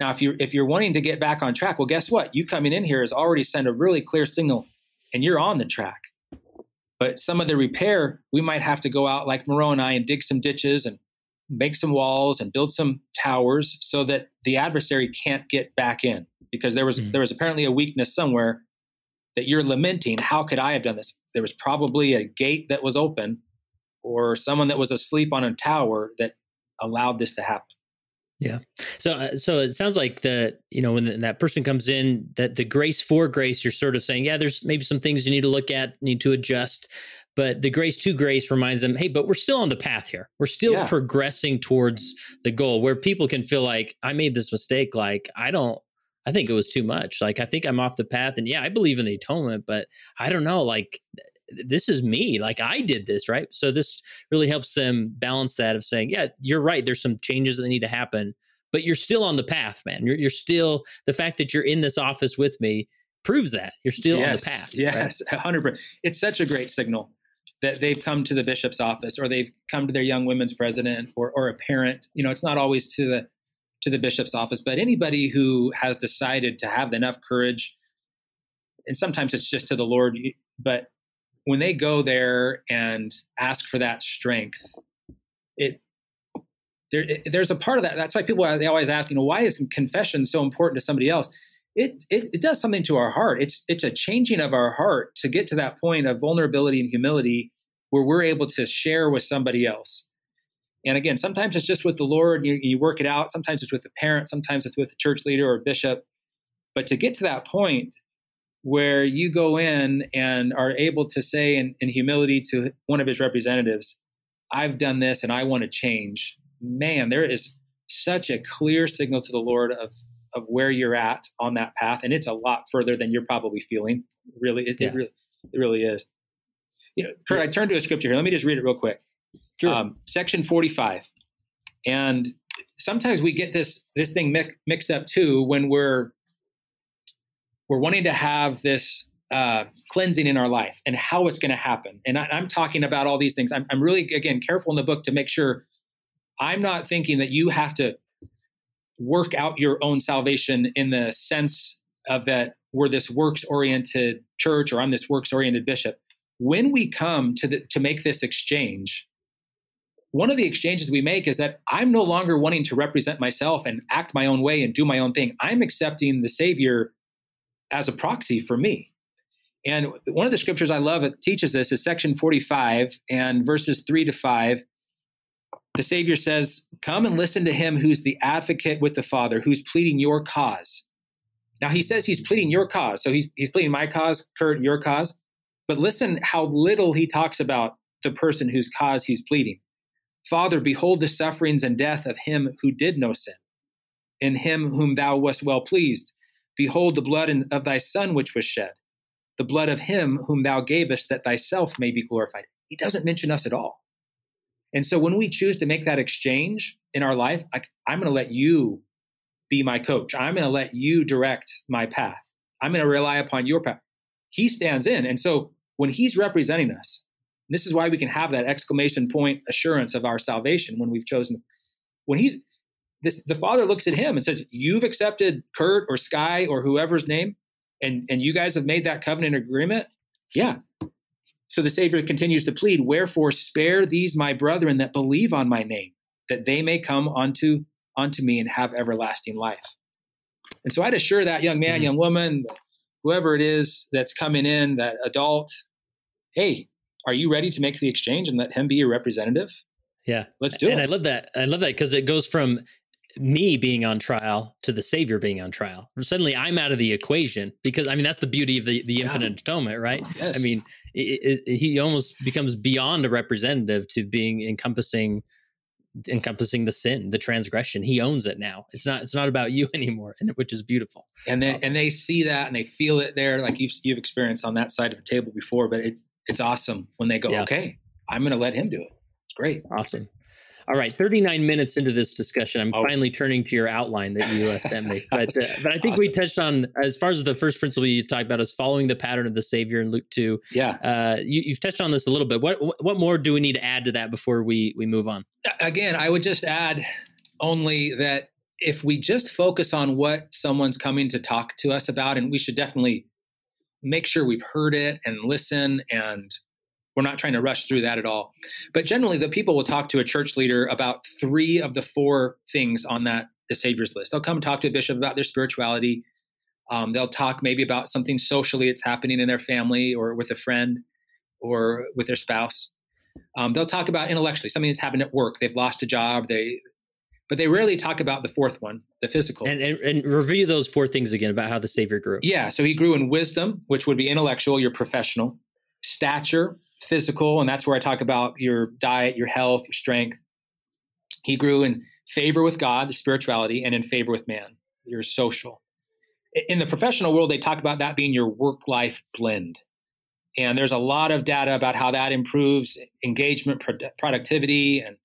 Now, if you're if you're wanting to get back on track, well, guess what? You coming in here has already sent a really clear signal, and you're on the track. But some of the repair, we might have to go out like Moroni and dig some ditches and make some walls and build some towers so that the adversary can't get back in because there was mm-hmm. there was apparently a weakness somewhere that you're lamenting. How could I have done this? There was probably a gate that was open or someone that was asleep on a tower that allowed this to happen. Yeah. So, uh, so it sounds like the you know when that person comes in, that the grace for grace, you're sort of saying, yeah, there's maybe some things you need to look at, need to adjust, but the grace to grace reminds them, hey, but we're still on the path here. We're still yeah. progressing towards the goal. Where people can feel like I made this mistake, like I don't, I think it was too much. Like I think I'm off the path, and yeah, I believe in the atonement, but I don't know, like this is me like i did this right? So this really helps them balance that of saying yeah you're right there's some changes that need to happen but you're still on the path man. You're, you're still the fact that you're in this office with me proves that. You're still yes, on the path yes right? 100% it's such a great signal that they've come to the bishop's office or they've come to their young women's president or, or a parent. You know it's not always to the to the bishop's office but anybody who has decided to have enough courage and sometimes it's just to the lord but when they go there and ask for that strength, it there, it, there's a part of that. That's why people they always ask, you know, why is confession so important to somebody else? It, it, it does something to our heart. It's it's a changing of our heart to get to that point of vulnerability and humility where we're able to share with somebody else. And again, sometimes it's just with the Lord. You, you work it out. Sometimes it's with a parent. Sometimes it's with a church leader or bishop. But to get to that point where you go in and are able to say in, in humility to one of his representatives, I've done this and I want to change, man, there is such a clear signal to the Lord of of where you're at on that path, and it's a lot further than you're probably feeling. Really, it, yeah. it really, it really is. You know, Kurt, I turned to a scripture here. Let me just read it real quick. Sure. Um, section 45, and sometimes we get this this thing mi- mixed up too when we're we're wanting to have this uh, cleansing in our life and how it's going to happen. And I, am talking about all these things. I'm, I'm really again careful in the book to make sure I'm not thinking that you have to work out your own salvation in the sense of that we're this works oriented church or I'm this works oriented bishop. When we come to the, to make this exchange, one of the exchanges we make is that I'm no longer wanting to represent myself and act my own way and do my own thing. I'm accepting the Savior as a proxy for me. And one of the scriptures I love that teaches this is section 45 and verses 3 to 5 the Savior says, Come and listen to him who's the advocate with the Father, who's pleading your cause. Now, he says he's pleading your cause. So he's, he's pleading my cause, Kurt, your cause. But listen how little he talks about the person whose cause he's pleading. Father, behold the sufferings and death of him who did no sin, in him whom thou wast well pleased. Behold the blood of thy Son which was shed, the blood of him whom thou gavest that thyself may be glorified. He doesn't mention us at all. And so when we choose to make that exchange in our life, I, I'm going to let you be my coach. I'm going to let you direct my path. I'm going to rely upon your path. He stands in. And so when he's representing us, this is why we can have that exclamation point assurance of our salvation when we've chosen. When he's this, the father looks at him and says, You've accepted Kurt or Skye or whoever's name, and, and you guys have made that covenant agreement. Yeah, so the Savior continues to plead, Wherefore spare these my brethren that believe on my name, that they may come unto, unto me and have everlasting life. And so I'd assure that young man, mm-hmm. young woman, whoever it is that's coming in, that adult, hey, are you ready to make the exchange and let him be your representative? Yeah. Let's do and it. And I love that. I love that because it goes from me being on trial to the savior being on trial suddenly i'm out of the equation because i mean that's the beauty of the, the yeah. infinite atonement right yes. i mean it, it, he almost becomes beyond a representative to being encompassing encompassing the sin the transgression he owns it now it's not it's not about you anymore and which is beautiful and they awesome. and they see that and they feel it there like you've you've experienced on that side of the table before but it, it's awesome when they go yeah. okay i'm going to let him do it it's great awesome all right, 39 minutes into this discussion, I'm oh. finally turning to your outline that you uh, sent me. But uh, but I think awesome. we touched on as far as the first principle you talked about is following the pattern of the Savior in Luke 2. Yeah, uh, you, have touched on this a little bit. What what more do we need to add to that before we we move on? Again, I would just add only that if we just focus on what someone's coming to talk to us about, and we should definitely make sure we've heard it and listen and we're not trying to rush through that at all. But generally, the people will talk to a church leader about three of the four things on that the Savior's list. They'll come talk to a bishop about their spirituality. Um, they'll talk maybe about something socially that's happening in their family or with a friend or with their spouse. Um, they'll talk about intellectually something that's happened at work. They've lost a job. They, but they rarely talk about the fourth one, the physical. And, and, and review those four things again about how the Savior grew. Yeah. So he grew in wisdom, which would be intellectual, your professional, stature, physical, and that's where I talk about your diet, your health, your strength. He grew in favor with God, the spirituality, and in favor with man, your social. In the professional world, they talk about that being your work life blend. And there's a lot of data about how that improves engagement, productivity, and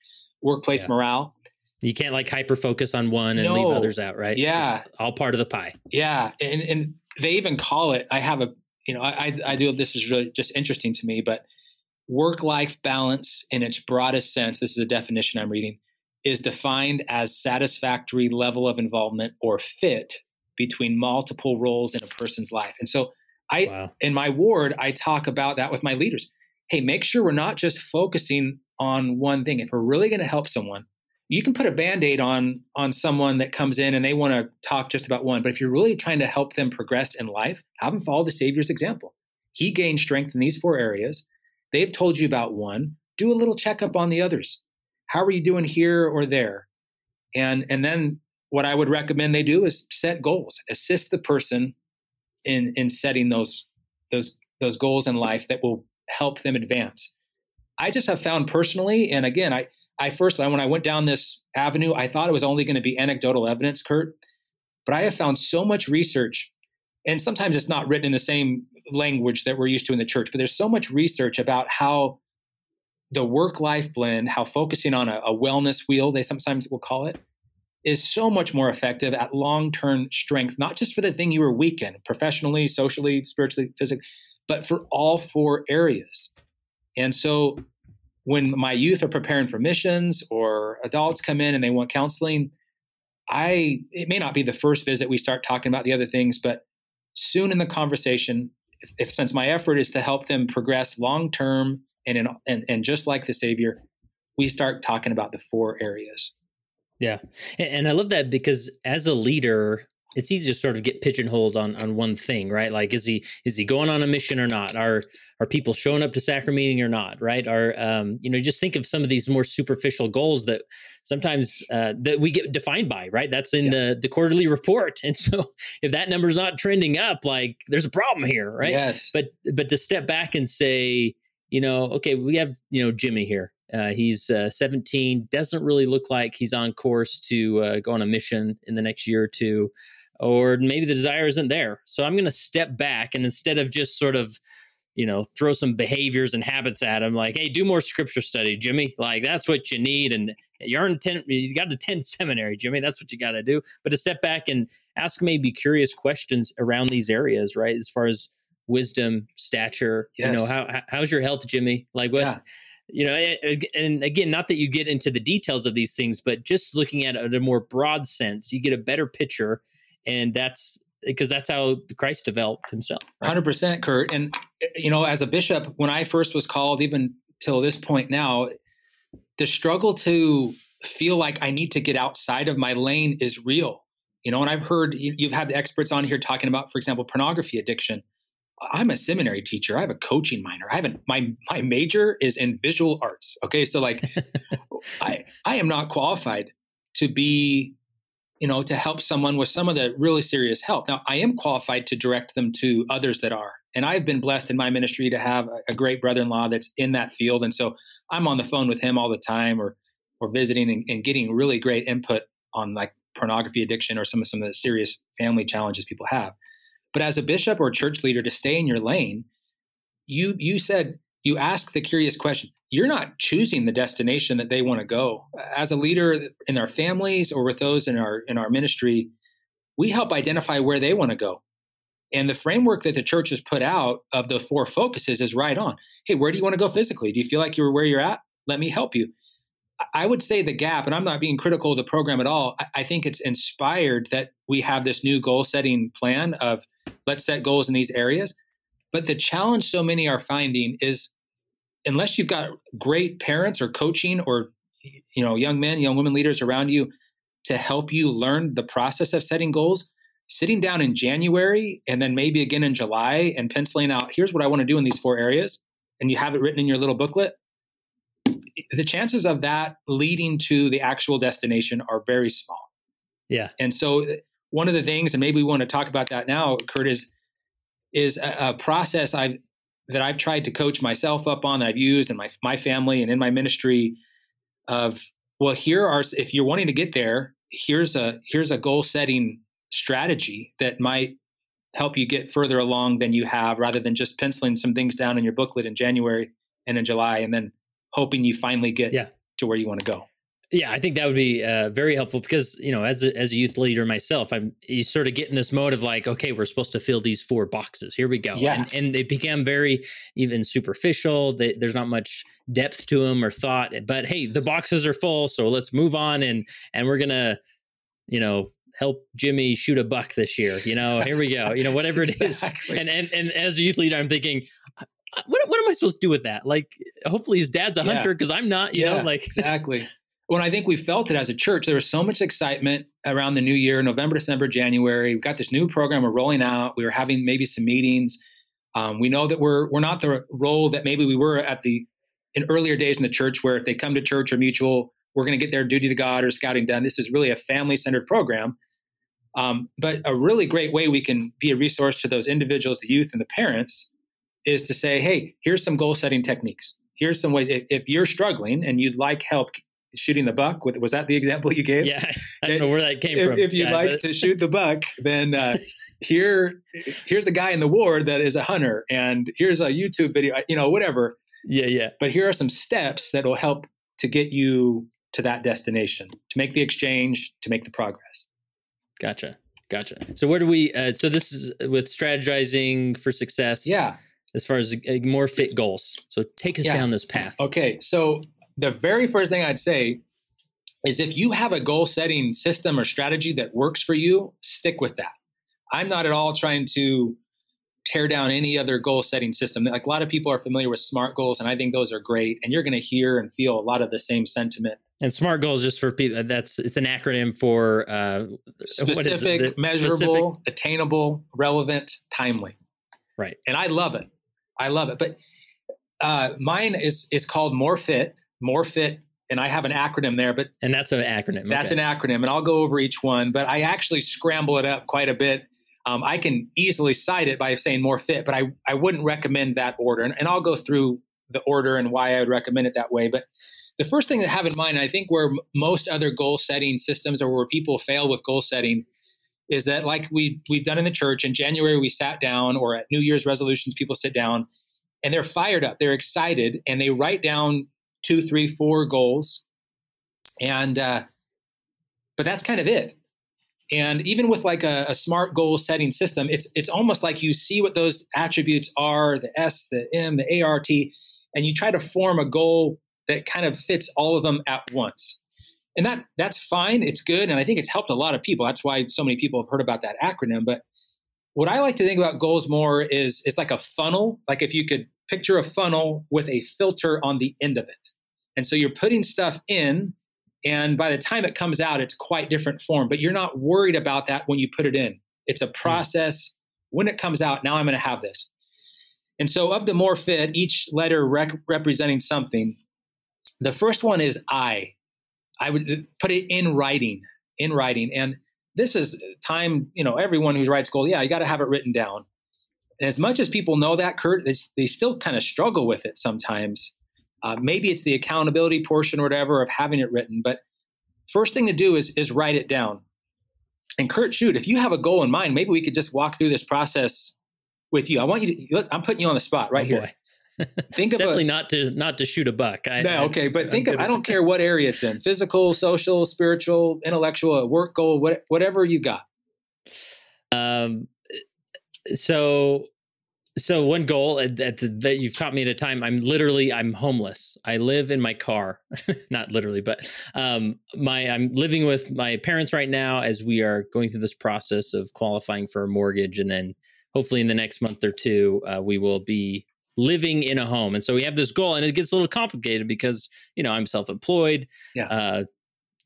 workplace yeah. morale. You can't like hyper focus on one and no. leave others out, right? Yeah. It's all part of the pie. Yeah. And, and they even call it, I have a, you know, I, I do, this is really just interesting to me, but Work life balance, in its broadest sense, this is a definition I'm reading, is defined as satisfactory level of involvement or fit between multiple roles in a person's life. And so, I, wow. in my ward, I talk about that with my leaders. Hey, make sure we're not just focusing on one thing. If we're really going to help someone, you can put a band-aid on on someone that comes in and they want to talk just about one but if you're really trying to help them progress in life have them follow the savior's example he gained strength in these four areas They've told you about one. Do a little checkup on the others. How are you doing here or there? And and then what I would recommend they do is set goals, assist the person in in setting those those those goals in life that will help them advance. I just have found personally, and again, I I first when I went down this avenue, I thought it was only going to be anecdotal evidence, Kurt, but I have found so much research, and sometimes it's not written in the same language that we're used to in the church, but there's so much research about how the work life blend, how focusing on a, a wellness wheel, they sometimes will call it, is so much more effective at long term strength, not just for the thing you were weak in, professionally, socially, spiritually, physically, but for all four areas. And so when my youth are preparing for missions or adults come in and they want counseling, I it may not be the first visit we start talking about the other things, but soon in the conversation, if, since my effort is to help them progress long term and, and and just like the Savior, we start talking about the four areas. Yeah. And I love that because as a leader, it's easy to sort of get pigeonholed on on one thing, right? Like, is he is he going on a mission or not? Are are people showing up to sacrament meeting or not? Right? Are um, you know, just think of some of these more superficial goals that sometimes uh, that we get defined by, right? That's in yeah. the the quarterly report, and so if that number's not trending up, like there's a problem here, right? Yes. But but to step back and say, you know, okay, we have you know Jimmy here. Uh, he's uh, 17. Doesn't really look like he's on course to uh, go on a mission in the next year or two or maybe the desire isn't there. So I'm going to step back and instead of just sort of, you know, throw some behaviors and habits at him, like, hey, do more scripture study, Jimmy. Like that's what you need, and you're in ten. You got to attend seminary, Jimmy. That's what you got to do. But to step back and ask maybe curious questions around these areas, right? As far as wisdom, stature, yes. you know, how how's your health, Jimmy? Like what? Yeah you know and again not that you get into the details of these things but just looking at it at a more broad sense you get a better picture and that's because that's how Christ developed himself. Hundred percent, Kurt. And you know, as a bishop, when I first was called, even till this point now, the struggle to feel like I need to get outside of my lane is real. You know, and I've heard you've had the experts on here talking about, for example, pornography addiction. I'm a seminary teacher. I have a coaching minor. I haven't my my major is in visual arts. Okay, so like, I I am not qualified to be you know, to help someone with some of the really serious help. Now, I am qualified to direct them to others that are. And I've been blessed in my ministry to have a, great brother-in-law that's in that field. And so I'm on the phone with him all the time or or visiting and, and getting really great input on like pornography addiction or some of some of the serious family challenges people have. But as a bishop or church leader to stay in your lane, you you said you ask the curious question you're not choosing the destination that they want to go. As a leader in our families or with those in our in our ministry, we help identify where they want to go. And the framework that the church has put out of the four focuses is right on. Hey, where do you want to go physically? Do you feel like you're where you're at? Let me help you. I would say the gap, and I'm not being critical of the program at all. I think it's inspired that we have this new goal setting plan of let's set goals in these areas. But the challenge so many are finding is unless you've got great parents or coaching or you know young men young women leaders around you to help you learn the process of setting goals sitting down in january and then maybe again in july and penciling out here's what i want to do in these four areas and you have it written in your little booklet the chances of that leading to the actual destination are very small. Yeah. And so eh, one of the things and maybe we want to talk about that now kurt is is a, a process i've that I've tried to coach myself up on that I've used in my my family and in my ministry of well here are if you're wanting to get there here's a here's a goal setting strategy that might help you get further along than you have rather than just penciling some things down in your booklet in January and in July and then hoping you finally get yeah. to where you want to go. Yeah, I think that would be uh, very helpful because you know, as a, as a youth leader myself, I'm you sort of get in this mode of like, okay, we're supposed to fill these four boxes. Here we go. Yeah, and, and they become very even superficial. They, there's not much depth to them or thought. But hey, the boxes are full, so let's move on and and we're gonna, you know, help Jimmy shoot a buck this year. You know, here we go. You know, whatever it exactly. is. And and and as a youth leader, I'm thinking, what, what am I supposed to do with that? Like, hopefully his dad's a yeah. hunter because I'm not, you yeah, know, like exactly when I think we felt it as a church, there was so much excitement around the new year, November, December, January. We've got this new program we're rolling out. We were having maybe some meetings. Um, we know that we're we're not the role that maybe we were at the in earlier days in the church, where if they come to church or mutual, we're going to get their duty to God or scouting done. This is really a family centered program. Um, but a really great way we can be a resource to those individuals, the youth, and the parents is to say, hey, here's some goal setting techniques. Here's some ways. If, if you're struggling and you'd like help shooting the buck, was that the example you gave? Yeah, I don't know where that came if, from. If you'd like but... to shoot the buck, then uh, here, here's a guy in the ward that is a hunter, and here's a YouTube video. You know, whatever. Yeah, yeah. But here are some steps that will help to get you to that destination, to make the exchange, to make the progress. Gotcha. Gotcha. So where do we? Uh, so this is with strategizing for success. Yeah. As far as uh, more fit goals. So take us yeah. down this path. Okay. So the very first thing I'd say is if you have a goal setting system or strategy that works for you, stick with that. I'm not at all trying to tear down any other goal setting system. Like a lot of people are familiar with SMART goals, and I think those are great. And you're going to hear and feel a lot of the same sentiment. And SMART goals, just for people, that's it's an acronym for uh, specific, measurable, specific? attainable, relevant, timely. Right. And I love it. I love it. But uh, mine is is called More Fit. More Fit and I have an acronym there, but and that's an acronym. That's okay. an acronym, and I'll go over each one. But I actually scramble it up quite a bit um, I can easily cite it by saying more fit, but I, I wouldn't recommend that order. And, and I'll go through the order and why I would recommend it that way. But the first thing to have in mind, I think where most other goal setting systems or where people fail with goal setting is that like we we've done in the church in January we sat down or at New Year's resolutions people sit down and they're fired up, they're excited, and they write down two, three, four goals, and uh, but that's kind of it. And even with like a, a, smart goal setting system, it's it's almost like you see what those attributes are, the S, the M, the ART, and you try to form a goal that kind of fits all of them at once. And that that's fine, it's good, and I think it's helped a lot of people. That's why so many people have heard about that acronym. But what I like to think about goals more is it's like a funnel. Like if you could picture a funnel with a filter on the end of it. And so you're putting stuff in and by the time it comes out, it's quite different form, but you're not worried about that when you put it in. It's a hmm. process. When it comes out, now I'm going to have this. And so, of the more fit, each letter rec- representing something. The first one is I. I would uh, put it in writing, in writing. And this is time, you know, everyone who writes goal, yeah, you got to have it written down. And as much as people know that, Kurt, they, they still kind of struggle with it sometimes. Uh, maybe it's the accountability portion or whatever of having it written. But first thing to do is is write it down. And Kurt, shoot, if you have a goal in mind, maybe we could just walk through this process with you. I want you to. Look, I'm putting you on the spot right oh, here. think of definitely a, not to not to shoot a buck. I, no, okay, but I'm think of I don't care what area it's in: physical, social, spiritual, intellectual, work goal, what, whatever you got. Um. So so one goal that you've taught me at a time i'm literally i'm homeless. I live in my car. Not literally but um my i'm living with my parents right now as we are going through this process of qualifying for a mortgage. And then hopefully in the next month or two uh, we will be living in a home. And so we have this goal and it gets a little complicated because you know i'm self-employed. Yeah. Uh,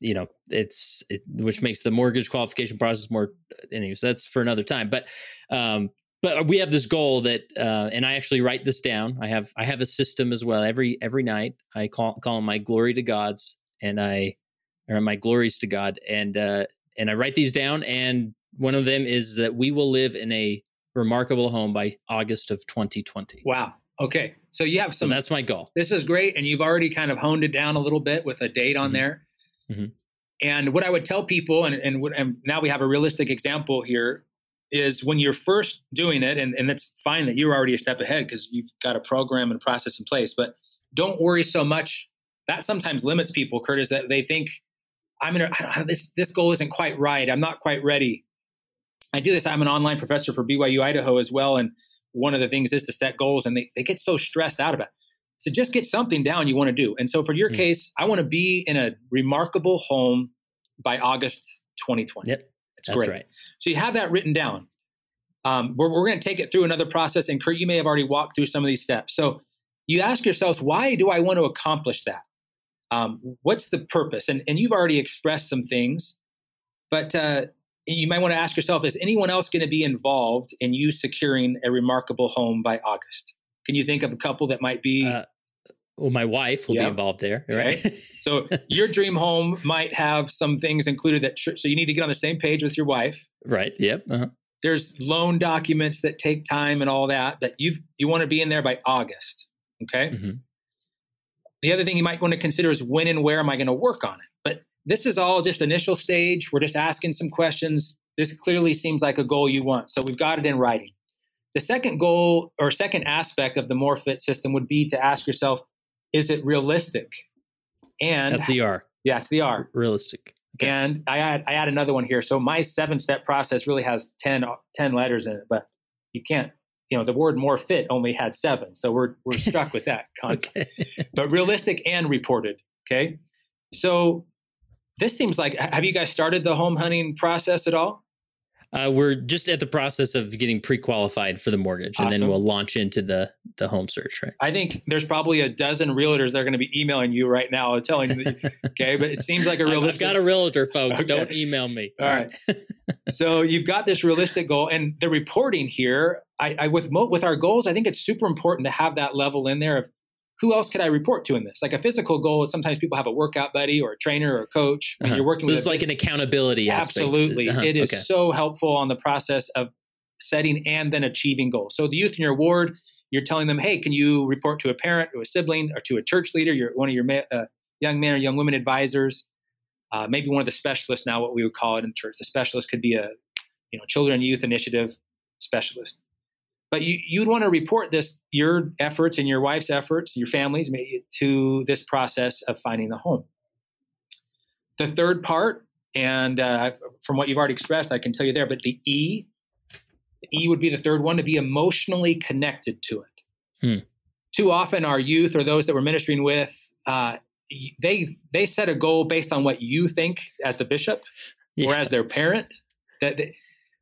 you know it's it, which makes the mortgage qualification process more anyway so that's for another time. But um but we have this goal that uh, and i actually write this down. I have i have a system as well. Every every night i call call my glory to gods and i or my glories to god. And uh and i write these down and one of them is that we will live in a remarkable home by august of 2020 wow. Okay. So you have some so that's my goal. this is great and you've already kind of honed it down a little bit with a date on mm-hmm. there. Mm-hmm. and what i would tell people and, and, and now we have a realistic example here is when you're first doing it, and, and that's fine that you're already a step ahead because you've got a program and process in place, but don't worry so much. That sometimes limits people, Curtis, that they think, I'm in a, this, this goal isn't quite right. I'm not quite ready. I do this. I'm an online professor for BYU Idaho as well. And one of the things is to set goals, and they, they get so stressed out about it. So just get something down you want to do. And so for your mm-hmm. case, I want to be in a remarkable home by August 2020. Yep. It's That's great. right. So you have that written down. Um, we're, we're going to take it through another process, and Kurt, you may have already walked through some of these steps. So you ask yourselves, why do I want to accomplish that? Um, what's the purpose? And, and you've already expressed some things, but uh, you might want to ask yourself, is anyone else going to be involved in you securing a remarkable home by August? Can you think of a couple that might be? Uh, Well, my wife will Yep. be involved there, right? Okay. So your dream home might have some things included that. Tr- so you need to get on the same page with your wife. right. Yep. Uh-huh. There's loan documents that take time and all that. But you've you want to be in there by August. Okay. Mhm. The other thing you might want to consider is when and where am I going to work on it? But this is all just initial stage. We're just asking some questions. This clearly seems like a goal you want. So we've got it in writing. The second goal or second aspect of the more fit system would be to ask yourself, is it realistic? And That's the R. yeah, it's the R. Realistic. Okay. And I add, I add another one here. So my seven step process really has 10, 10 letters in it, but you can't, you know, the word more fit only had seven. So we're, we're stuck with that Okay. but realistic and reported. Okay. So this seems like, have you guys started the home hunting process at all? Uh, we're just at the process of getting pre-qualified for the mortgage, and then we'll launch into the the home search. Right. I think there's probably a dozen realtors that are going to be emailing you right now telling you, that- okay, but it seems like a realistic. I've got a realtor, folks. Okay. Don't email me. All right. so you've got this realistic goal, and the reporting here, I, I with mo- with our goals, I think it's super important to have that level in there of who else could I report to in this? Like a physical goal, sometimes people have a workout buddy or a trainer or a coach. Uh-huh. You're working so with it's like an accountability aspect. Absolutely. Uh-huh. It is Okay. so helpful on the process of setting and then achieving goals. So the youth in your ward, you're telling them, hey, can you report to a parent or a sibling or to a church leader? You're one of your uh, young men or young women advisors, uh, maybe one of the specialists now, what we would call it in church. The specialist could be a you know children and youth initiative specialist. But you, you'd want to report this, your efforts and your wife's efforts, your family's, maybe, to this process of finding the home. The third part, and uh, from what you've already expressed, I can tell you there, but the E, the E would be the third one to be emotionally connected to it. Hmm. Too often, our youth or those that we're ministering with, uh, they they set a goal based on what you think as the bishop or as their parent. That, they-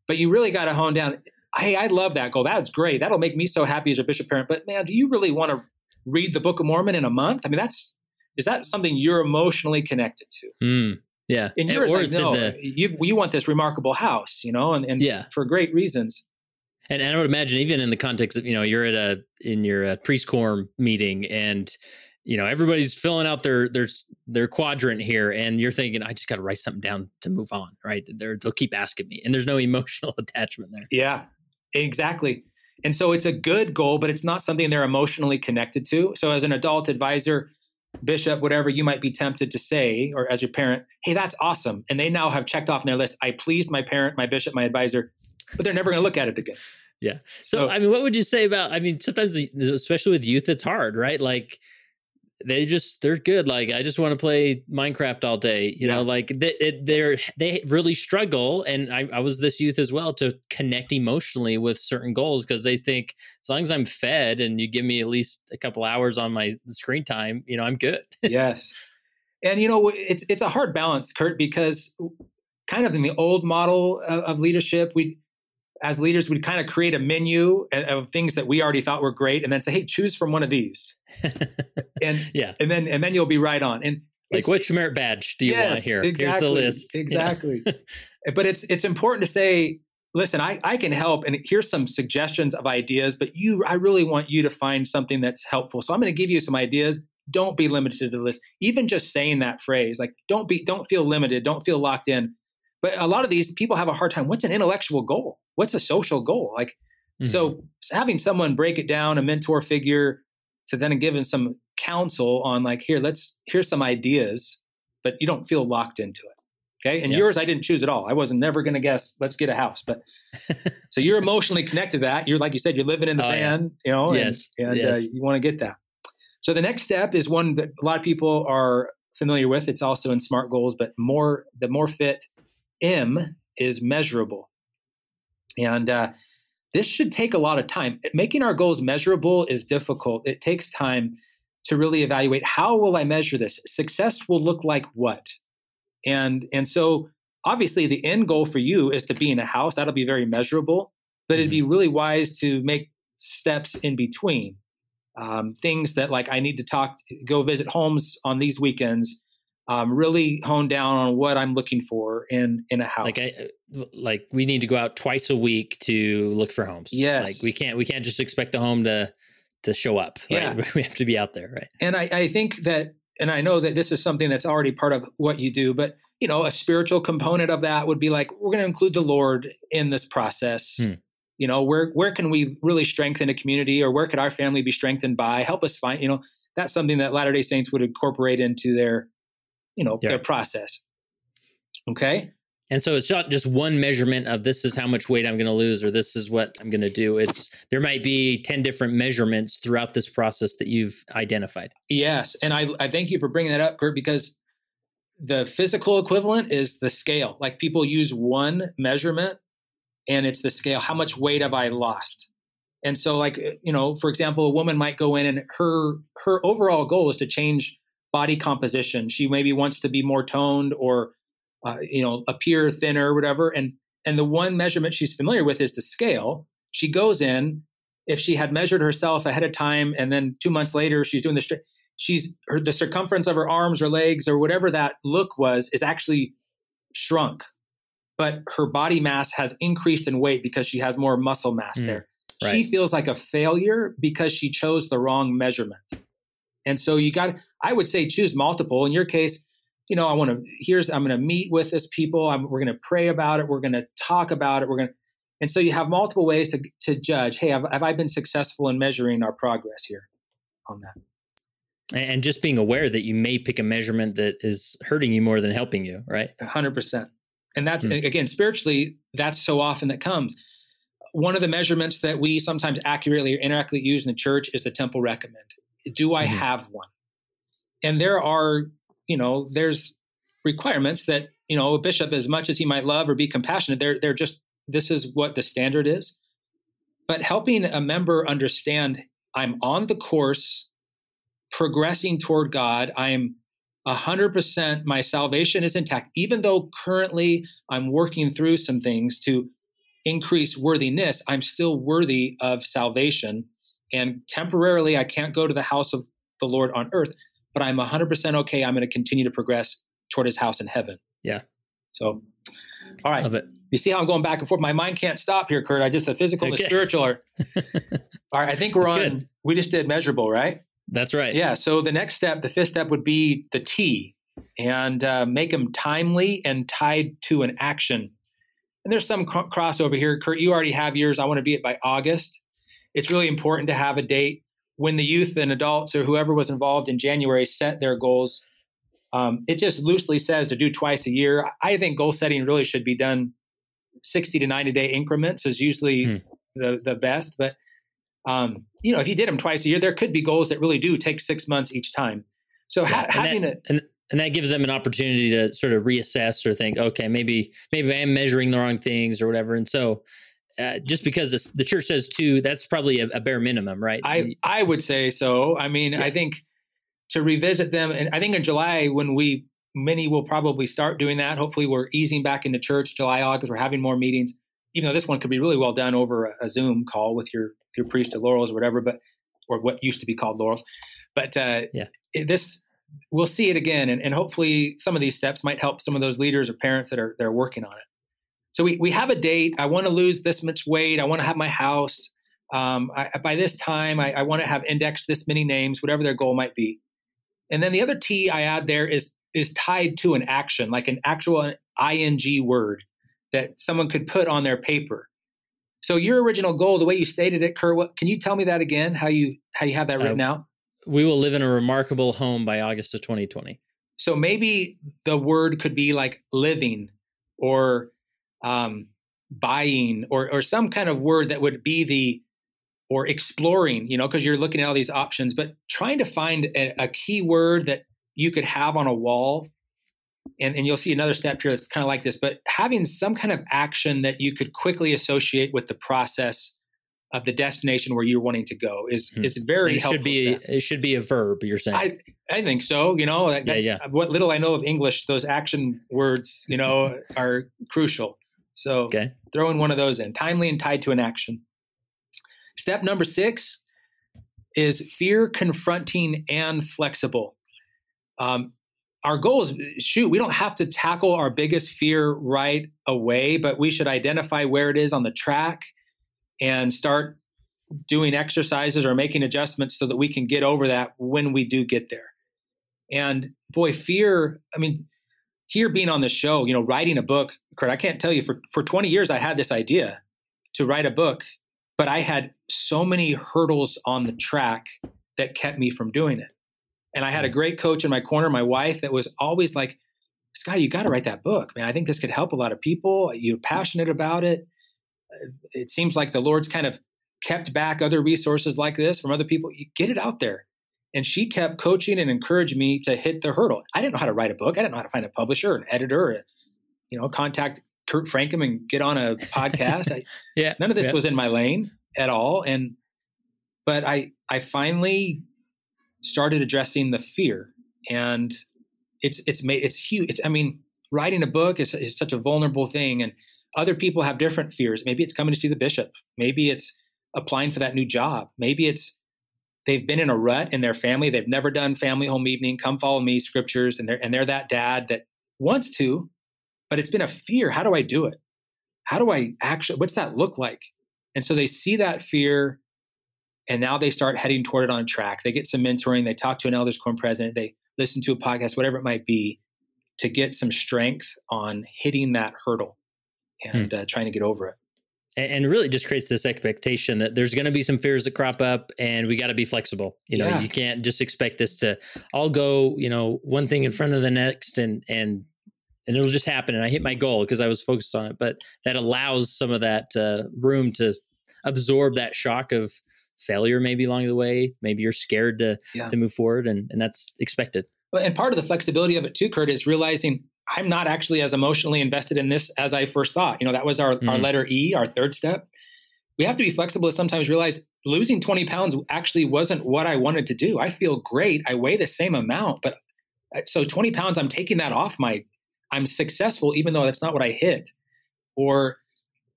but you really got to hone down. Hey, I love that goal. That's great. That'll make me so happy as a bishop parent. But man, do you really want to read the Book of Mormon in a month? I mean, that's is that something you're emotionally connected to? Mm, yeah. In And- yours, or like, no, the you you want this remarkable house, you know, and, and Yeah. for great reasons. And, and I would imagine even in the context of you know you're at a in your uh, prescore meeting and you know everybody's filling out their their their quadrant here and you're thinking I just got to write something down to move on right They're, they'll keep asking me and there's no emotional attachment there Yeah, exactly. And so it's a good goal, but it's not something they're emotionally connected to. So as an adult advisor, bishop, whatever you might be tempted to say, or as your parent, hey, that's awesome. And they now have checked off on their list, I pleased my parent, my bishop, my advisor, but they're never going to look at it again. Yeah. so, So- I mean what would you say about I mean sometimes especially with youth it's hard right like they just they're good. Like I just want to play Minecraft all day you know like they, it, they're they really struggle and I, I was this youth as well to connect emotionally with certain goals because they think as long as I'm fed and you give me at least a couple hours on my screen time you know I'm good. Yes. And you know, it's it's a hard balance, Kurt, because kind of in the old model of, of leadership, we as leaders we'd kind of create a menu of- things that we already thought were great, and then say, "Hey, choose from one of these," and yeah and then and then you'll be right on. And like which merit badge do you want Yes, here Exactly, here's the list Yeah. Exactly. but it's it's important to say, listen, I, I can help and here's some suggestions of ideas, but you I really want you to find something that's helpful. So I'm going to give you some ideas. Don't be limited to the list. Even just saying that phrase, like don't be don't feel limited, don't feel locked in. But a lot of these people have a hard time. What's an intellectual goal? What's a social goal? Like Mhm. so having someone break it down, a mentor figure, to then give them some counsel on like, here, let's here's some ideas, but you don't feel locked into it. Okay. And Yeah. yours I didn't choose at all. I wasn't never gonna guess, let's get a house. But so you're emotionally connected to that. You're like you said, you're living in the Oh, yeah. van, you know, and, Yes, and uh, yes. you want to get that. So the next step is one that a lot of people are familiar with. It's also in SMART goals, but more the more fit M is measurable. And uh, this should take a lot of time. Making our goals measurable is difficult. It takes time to really evaluate how will I measure this? Success will look like what? And and so obviously the end goal for you is to be in a house. That'll be very measurable, but it'd be really wise to make steps in between. Um, things that like I need to talk, go visit homes on these weekends. Um, really hone down on what I'm looking for in in a house. like I like we need to go out twice a week to look for homes. Yes. Like we can't we can't just expect the home to to show up. Yeah. We have to be out there, right? And I, I think that, and I know that this is something that's already part of what you do, but you know, a spiritual component of that would be like we're going to include the Lord in this process. Hmm. You know, where where can we really strengthen a community, or where could our family be strengthened by? Help us find. You know, that's something that Latter Day Saints would incorporate into their, you know, Yeah. their process. Okay. And so it's not just one measurement of this is how much weight I'm going to lose or this is what I'm going to do. It's there might be 10 different measurements throughout this process that you've identified. Yes, and I I thank you for bringing that up, Kurt, because the physical equivalent is the scale. Like people use one measurement, and it's the scale. How much weight have I lost? And so, like you know, for example, a woman might go in and her her overall goal is to change body composition. She maybe wants to be more toned or uh, you know appear thinner or whatever. And and the one measurement she's familiar with is the scale. She goes in. If she had measured herself ahead of time, and then two months later she's doing the straight, she's her, the circumference of her arms or legs or whatever that look was is actually shrunk, but her body mass has increased in weight because she has more muscle mass Mm, there. right. She feels like a failure because she chose the wrong measurement. And so you got I would say choose multiple. In your case, you know, I want to here's I'm going to meet with this people. I'm, we're going to pray about it. We're going to talk about it. We're going to and so you have multiple ways to, to judge. Hey, have, have I been successful in measuring our progress here on that? And just being aware that you may pick a measurement that is hurting you more than helping you, right? hundred percent. And that's Hmm. again spiritually, that's so often that comes. One of the measurements that we sometimes accurately or inaccurately use in the church is the temple recommend. Do I Mhm. have one? And there are, you know, there's requirements that, you know, a bishop, as much as he might love or be compassionate, they're they're just this is what the standard is. But helping a member understand I'm on the course, progressing toward God, I'm 100% my salvation is intact even though currently i'm working through some things to increase worthiness i'm still worthy of salvation and temporarily i can't go to the house of the lord on earth but i'm 100% okay i'm going to continue to progress toward his house in heaven Yeah. so all right Love it. you see how i'm going back and forth my mind can't stop here kurt i just the physical and Okay. the spiritual are all right i think we're That's on good. we just did measurable right That's right. yeah. So the next step, the fifth step would be the T and uh, make them timely and tied to an action. And there's some cr- crossover here. Kurt, you already have yours. I want to be it by August. It's really important to have a date when the youth and adults or whoever was involved in January set their goals. Um, it just loosely says to do twice a year. I think goal setting really should be done 60 to 90 day increments is usually Hmm. the, the best. But um, you know, if you did them twice a year, there could be goals that really do take six months each time. So Yeah, ha- and having that, it, and, and that gives them an opportunity to sort of reassess or think, okay, maybe maybe I am measuring the wrong things or whatever. And so, uh, just because this, the church says two, that's probably a, a bare minimum, right? I I would say so. I mean, Yeah. I think to revisit them, and I think in July when we many will probably start doing that. Hopefully, we're easing back into church July August. We're having more meetings. Even though this one could be really well done over a, a Zoom call with your your priest at Laurels or whatever, but or what used to be called Laurels. But uh, Yeah. it, this we'll see it again, and, and hopefully some of these steps might help some of those leaders or parents that are that are working on it. So we we have a date. I want to lose this much weight. I want to have my house. Um, I, by this time, I, I want to have indexed this many names, whatever their goal might be. And then the other T I add there is is tied to an action, like an actual ing word that someone could put on their paper. So your original goal, the way you stated it, Kurt, what, can you tell me that again? How you how you have that written Uh, out? we will live in a remarkable home by August of 2020. So maybe the word could be like living or um, buying or or some kind of word that would be the or exploring, you know, because you're looking at all these options, but trying to find a, a key word that you could have on a wall. And, and you'll see another step here that's kind of like this, but having some kind of action that you could quickly associate with the process of the destination where you're wanting to go is Hmm. is very it helpful. should be step. it should be a verb. You're saying I I think so. You know, that- Yeah, yeah. what little I know of English, those action words, you know, are crucial. So okay. throw in one of those in, timely and tied to an action. Step number six is fear confronting and flexible. Um, our goal is shoot, we don't have to tackle our biggest fear right away, but we should identify where it is on the track and start doing exercises or making adjustments so that we can get over that when we do get there. And boy, fear, I mean, here being on the show, you know, writing a book, Kurt, I can't tell you for, for 20 years I had this idea to write a book, but I had so many hurdles on the track that kept me from doing it. And I had a great coach in my corner, my wife, that was always like, Skye, you got to write that book, man. I think this could help a lot of people. You're passionate about it. It seems like the Lord's kind of kept back other resources like this from other people. You get it out there. And she kept coaching and encouraging me to hit the hurdle. I didn't know how to write a book. I didn't know how to find a publisher, an editor, or, you know, contact Kurt Francom and get on a podcast. I, yeah, none of this yeah. was in my lane at all. And but I I finally started addressing the fear, and it's it's made it's huge. It's I mean, writing a book is is such a vulnerable thing, and other people have different fears. Maybe it's coming to see the bishop. Maybe it's applying for that new job. Maybe it's they've been in a rut in their family. They've never done family home evening, come follow me scriptures, and they're and they're that dad that wants to, but it's been a fear. How do I do it? How do I actually what's that look like? And so they see that fear and now they start heading toward it on track. They get some mentoring, they talk to an elders quorum president, they listen to a podcast, whatever it might be, to get some strength on hitting that hurdle and hmm. uh, trying to get over it and really just creates this expectation that there's going to be some fears that crop up and we got to be flexible you know yeah. you can't just expect this to all go you know one thing in front of the next and and and it'll just happen and i hit my goal because i was focused on it but that allows some of that uh, room to absorb that shock of failure maybe along the way maybe you're scared to yeah. to move forward and and that's expected and part of the flexibility of it too kurt is realizing I'm not actually as emotionally invested in this as I first thought. You know, that was our, mm. our letter E, our third step. We have to be flexible to sometimes realize losing 20 pounds actually wasn't what I wanted to do. I feel great. I weigh the same amount, but uh, so 20 pounds, I'm taking that off my, I'm successful, even though that's not what I hit. Or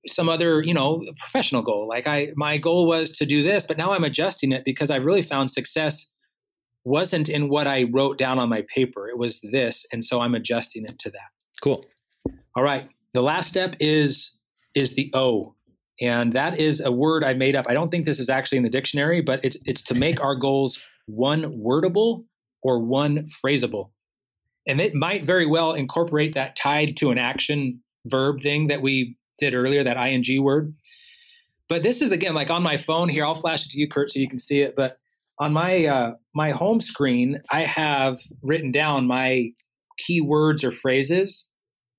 some other, you know, professional goal. Like I, my goal was to do this, but now I'm adjusting it because I really found success wasn't in what I wrote down on my paper. It was this, and so I'm adjusting it to that. Cool. All right. The last step is is the O, and that is a word I made up. I don't think this is actually in the dictionary, but it's it's to make our goals one wordable or one phrasable, and it might very well incorporate that tied to an action verb thing that we did earlier, that ing word. But this is again like on my phone here. I'll flash it to you, Kurt, so you can see it. But on my uh, my home screen, I have written down my keywords or phrases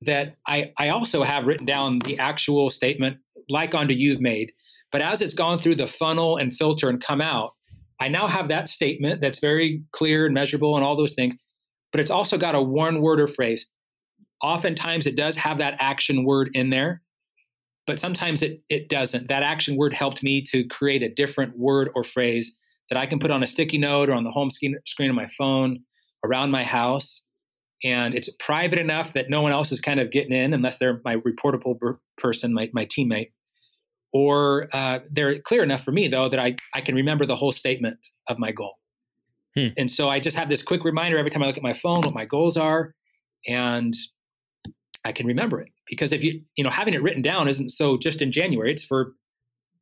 that I, I also have written down the actual statement like unto you've made. But as it's gone through the funnel and filter and come out, I now have that statement that's very clear and measurable and all those things. But it's also got a one word or phrase. Oftentimes it does have that action word in there, but sometimes it, it doesn't. That action word helped me to create a different word or phrase that I can put on a sticky note or on the home screen, screen of my phone around my house. And it's private enough that no one else is kind of getting in unless they're my reportable person, my, my teammate. Or uh, they're clear enough for me, though, that I, I can remember the whole statement of my goal. Hmm. And so I just have this quick reminder every time I look at my phone what my goals are. And I can remember it because if you, you know, having it written down isn't so just in January, it's for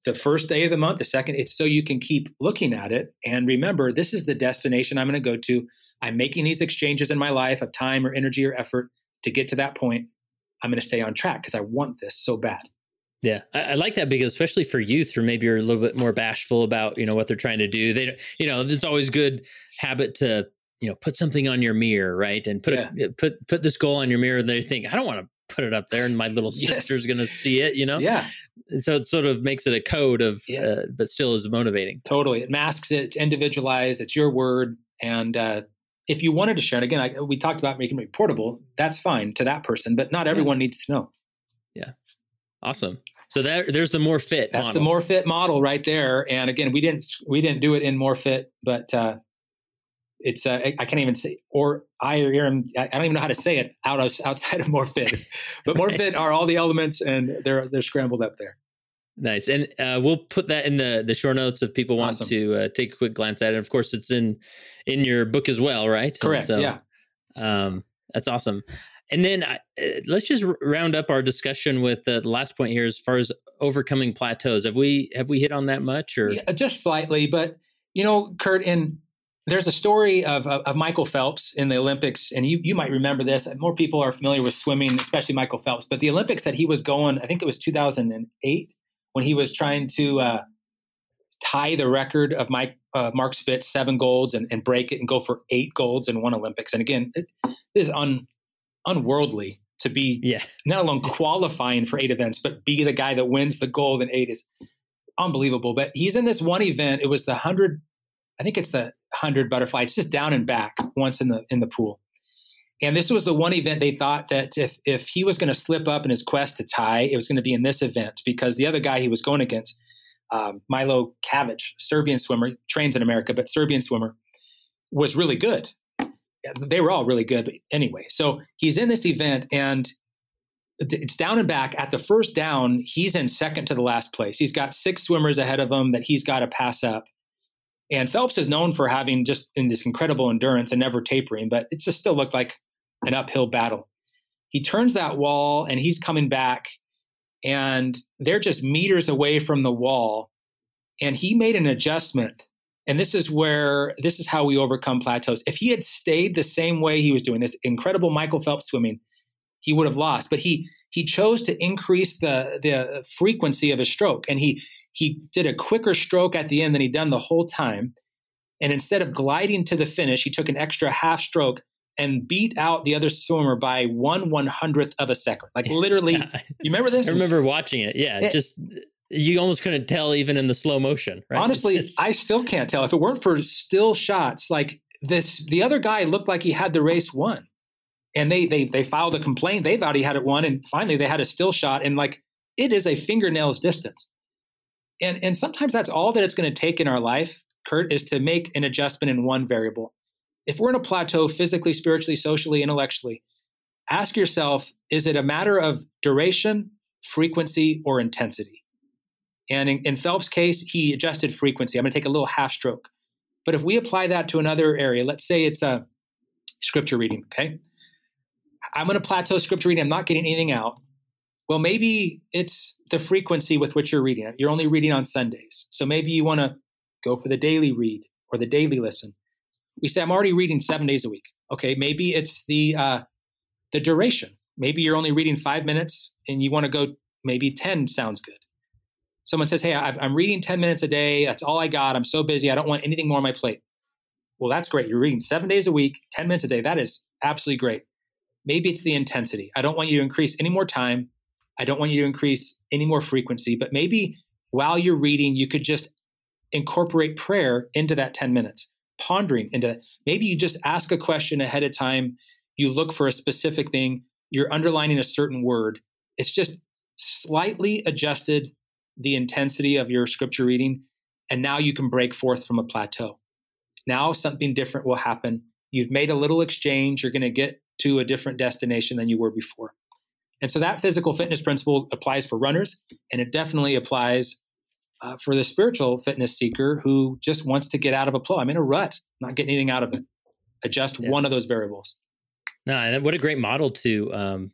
the first day of the month, the second, it's so you can keep looking at it and remember this is the destination I'm going to go to. I'm making these exchanges in my life of time or energy or effort to get to that point. I'm going to stay on track because I want this so bad. Yeah, I, I, like that because especially for youth who maybe are a little bit more bashful about you know what they're trying to do. They, you know, it's always good habit to you know put something on your mirror, right? And put yeah. a, put put this goal on your mirror, and they think I don't want to put it up there and my little yes. sister's going to see it, you know? Yeah. So it sort of makes it a code of, yeah. uh, but still is motivating. Totally. It masks it. It's individualized. It's your word. And uh, if you wanted to share it, again, I, we talked about making it portable. That's fine to that person, but not everyone yeah. needs to know. Yeah. Awesome. So that, there's the more fit. That's model. the more fit model right there. And again, we didn't we didn't do it in more fit, but uh, it's uh, I can't even say or I or I don't even know how to say it out of, outside of More Fit, but More Fit are all the elements and they're they're scrambled up there. Nice, and uh, we'll put that in the the show notes if people want awesome. to uh, take a quick glance at it. Of course, it's in in your book as well, right? Correct. So, yeah. Um, that's awesome. And then uh, let's just round up our discussion with uh, the last point here, as far as overcoming plateaus. Have we have we hit on that much, or yeah, just slightly? But you know, Kurt, in there's a story of, of, of Michael Phelps in the Olympics, and you you might remember this. More people are familiar with swimming, especially Michael Phelps. But the Olympics that he was going, I think it was 2008, when he was trying to uh, tie the record of Mike uh, Mark Spitz seven golds and, and break it and go for eight golds in one Olympics. And again, it, this is un, unworldly to be yeah. not alone qualifying for eight events, but be the guy that wins the gold in eight is unbelievable. But he's in this one event. It was the hundred, I think it's the hundred butterfly. It's just down and back once in the in the pool. And this was the one event they thought that if if he was going to slip up in his quest to tie, it was going to be in this event because the other guy he was going against, um, Milo Cavic, Serbian swimmer, trains in America, but Serbian swimmer, was really good they were all really good. But anyway, so he's in this event and it's down and back. At the first down, he's in second to the last place. He's got six swimmers ahead of him that he's got to pass up. And Phelps is known for having just in this incredible endurance and never tapering, but it just still looked like an uphill battle. He turns that wall and he's coming back, and they're just meters away from the wall. And he made an adjustment and this is where this is how we overcome plateaus. If he had stayed the same way he was doing this incredible Michael Phelps swimming, he would have lost. But he he chose to increase the the frequency of his stroke, and he he did a quicker stroke at the end than he'd done the whole time. And instead of gliding to the finish, he took an extra half stroke and beat out the other swimmer by one one hundredth of a second. Like literally, yeah. you remember this? I remember watching it. Yeah, it, just you almost couldn't tell even in the slow motion. Right? Honestly, just... I still can't tell. If it weren't for still shots, like this, the other guy looked like he had the race won, and they they they filed a complaint. They thought he had it won, and finally they had a still shot, and like it is a fingernail's distance. And and sometimes that's all that it's going to take in our life, Kurt, is to make an adjustment in one variable. If we're in a plateau physically, spiritually, socially, intellectually, ask yourself: Is it a matter of duration, frequency, or intensity? And in, in Phelps' case, he adjusted frequency. I'm going to take a little half stroke. But if we apply that to another area, let's say it's a scripture reading, okay? I'm going to plateau scripture reading. I'm not getting anything out. Well, maybe it's the frequency with which you're reading it. You're only reading on Sundays. So maybe you want to go for the daily read or the daily listen. We say, I'm already reading seven days a week. Okay, maybe it's the uh, the duration. Maybe you're only reading five minutes and you want to go maybe 10 sounds good someone says, Hey, I'm reading 10 minutes a day. That's all I got. I'm so busy. I don't want anything more on my plate. Well, that's great. You're reading seven days a week, 10 minutes a day. That is absolutely great. Maybe it's the intensity. I don't want you to increase any more time. I don't want you to increase any more frequency, but maybe while you're reading, you could just incorporate prayer into that 10 minutes, pondering into maybe you just ask a question ahead of time. You look for a specific thing, you're underlining a certain word. It's just slightly adjusted the intensity of your scripture reading, and now you can break forth from a plateau. Now something different will happen. You've made a little exchange, you're going to get to a different destination than you were before. And so that physical fitness principle applies for runners, and it definitely applies uh, for the spiritual fitness seeker who just wants to get out of a plow. I'm in a rut, not getting anything out of it. Adjust yeah. one of those variables. No, and what a great model to um,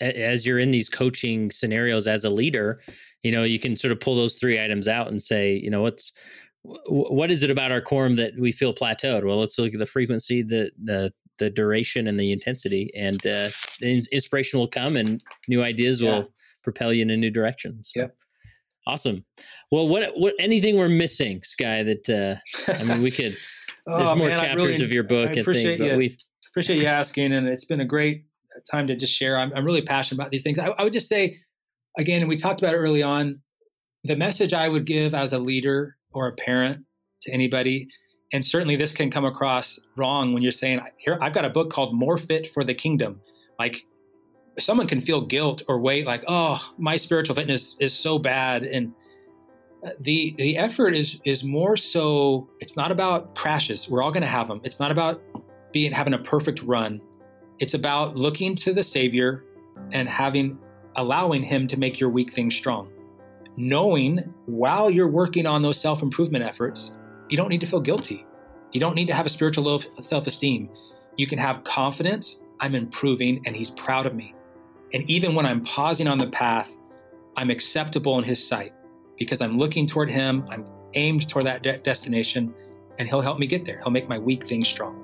as you're in these coaching scenarios as a leader, you know, you can sort of pull those three items out and say, you know, what's what is it about our quorum that we feel plateaued? Well, let's look at the frequency, the the the duration, and the intensity, and uh, inspiration will come, and new ideas yeah. will propel you in a new direction. So. Yeah. Awesome. Well, what what anything we're missing, Skye? That uh, I mean, we could. oh, there's more man, chapters really, of your book I and things, but we appreciate you asking, and it's been a great time to just share. I'm, I'm really passionate about these things. I, I would just say, again, and we talked about it early on, the message I would give as a leader or a parent to anybody, and certainly this can come across wrong when you're saying, "Here, I've got a book called More Fit for the Kingdom." Like, someone can feel guilt or weight, like, "Oh, my spiritual fitness is so bad," and uh, the the effort is is more so. It's not about crashes. We're all going to have them. It's not about being having a perfect run. It's about looking to the Savior and having allowing Him to make your weak things strong. Knowing while you're working on those self improvement efforts, you don't need to feel guilty. You don't need to have a spiritual low self esteem. You can have confidence I'm improving and He's proud of me. And even when I'm pausing on the path, I'm acceptable in His sight because I'm looking toward Him, I'm aimed toward that de- destination, and He'll help me get there. He'll make my weak things strong.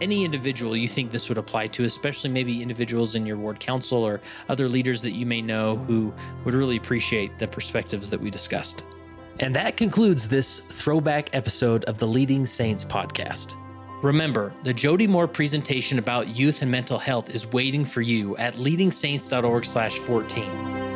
any individual you think this would apply to, especially maybe individuals in your ward council or other leaders that you may know who would really appreciate the perspectives that we discussed. And that concludes this throwback episode of the Leading Saints podcast. Remember, the Jody Moore presentation about youth and mental health is waiting for you at leadingsaints.org/14.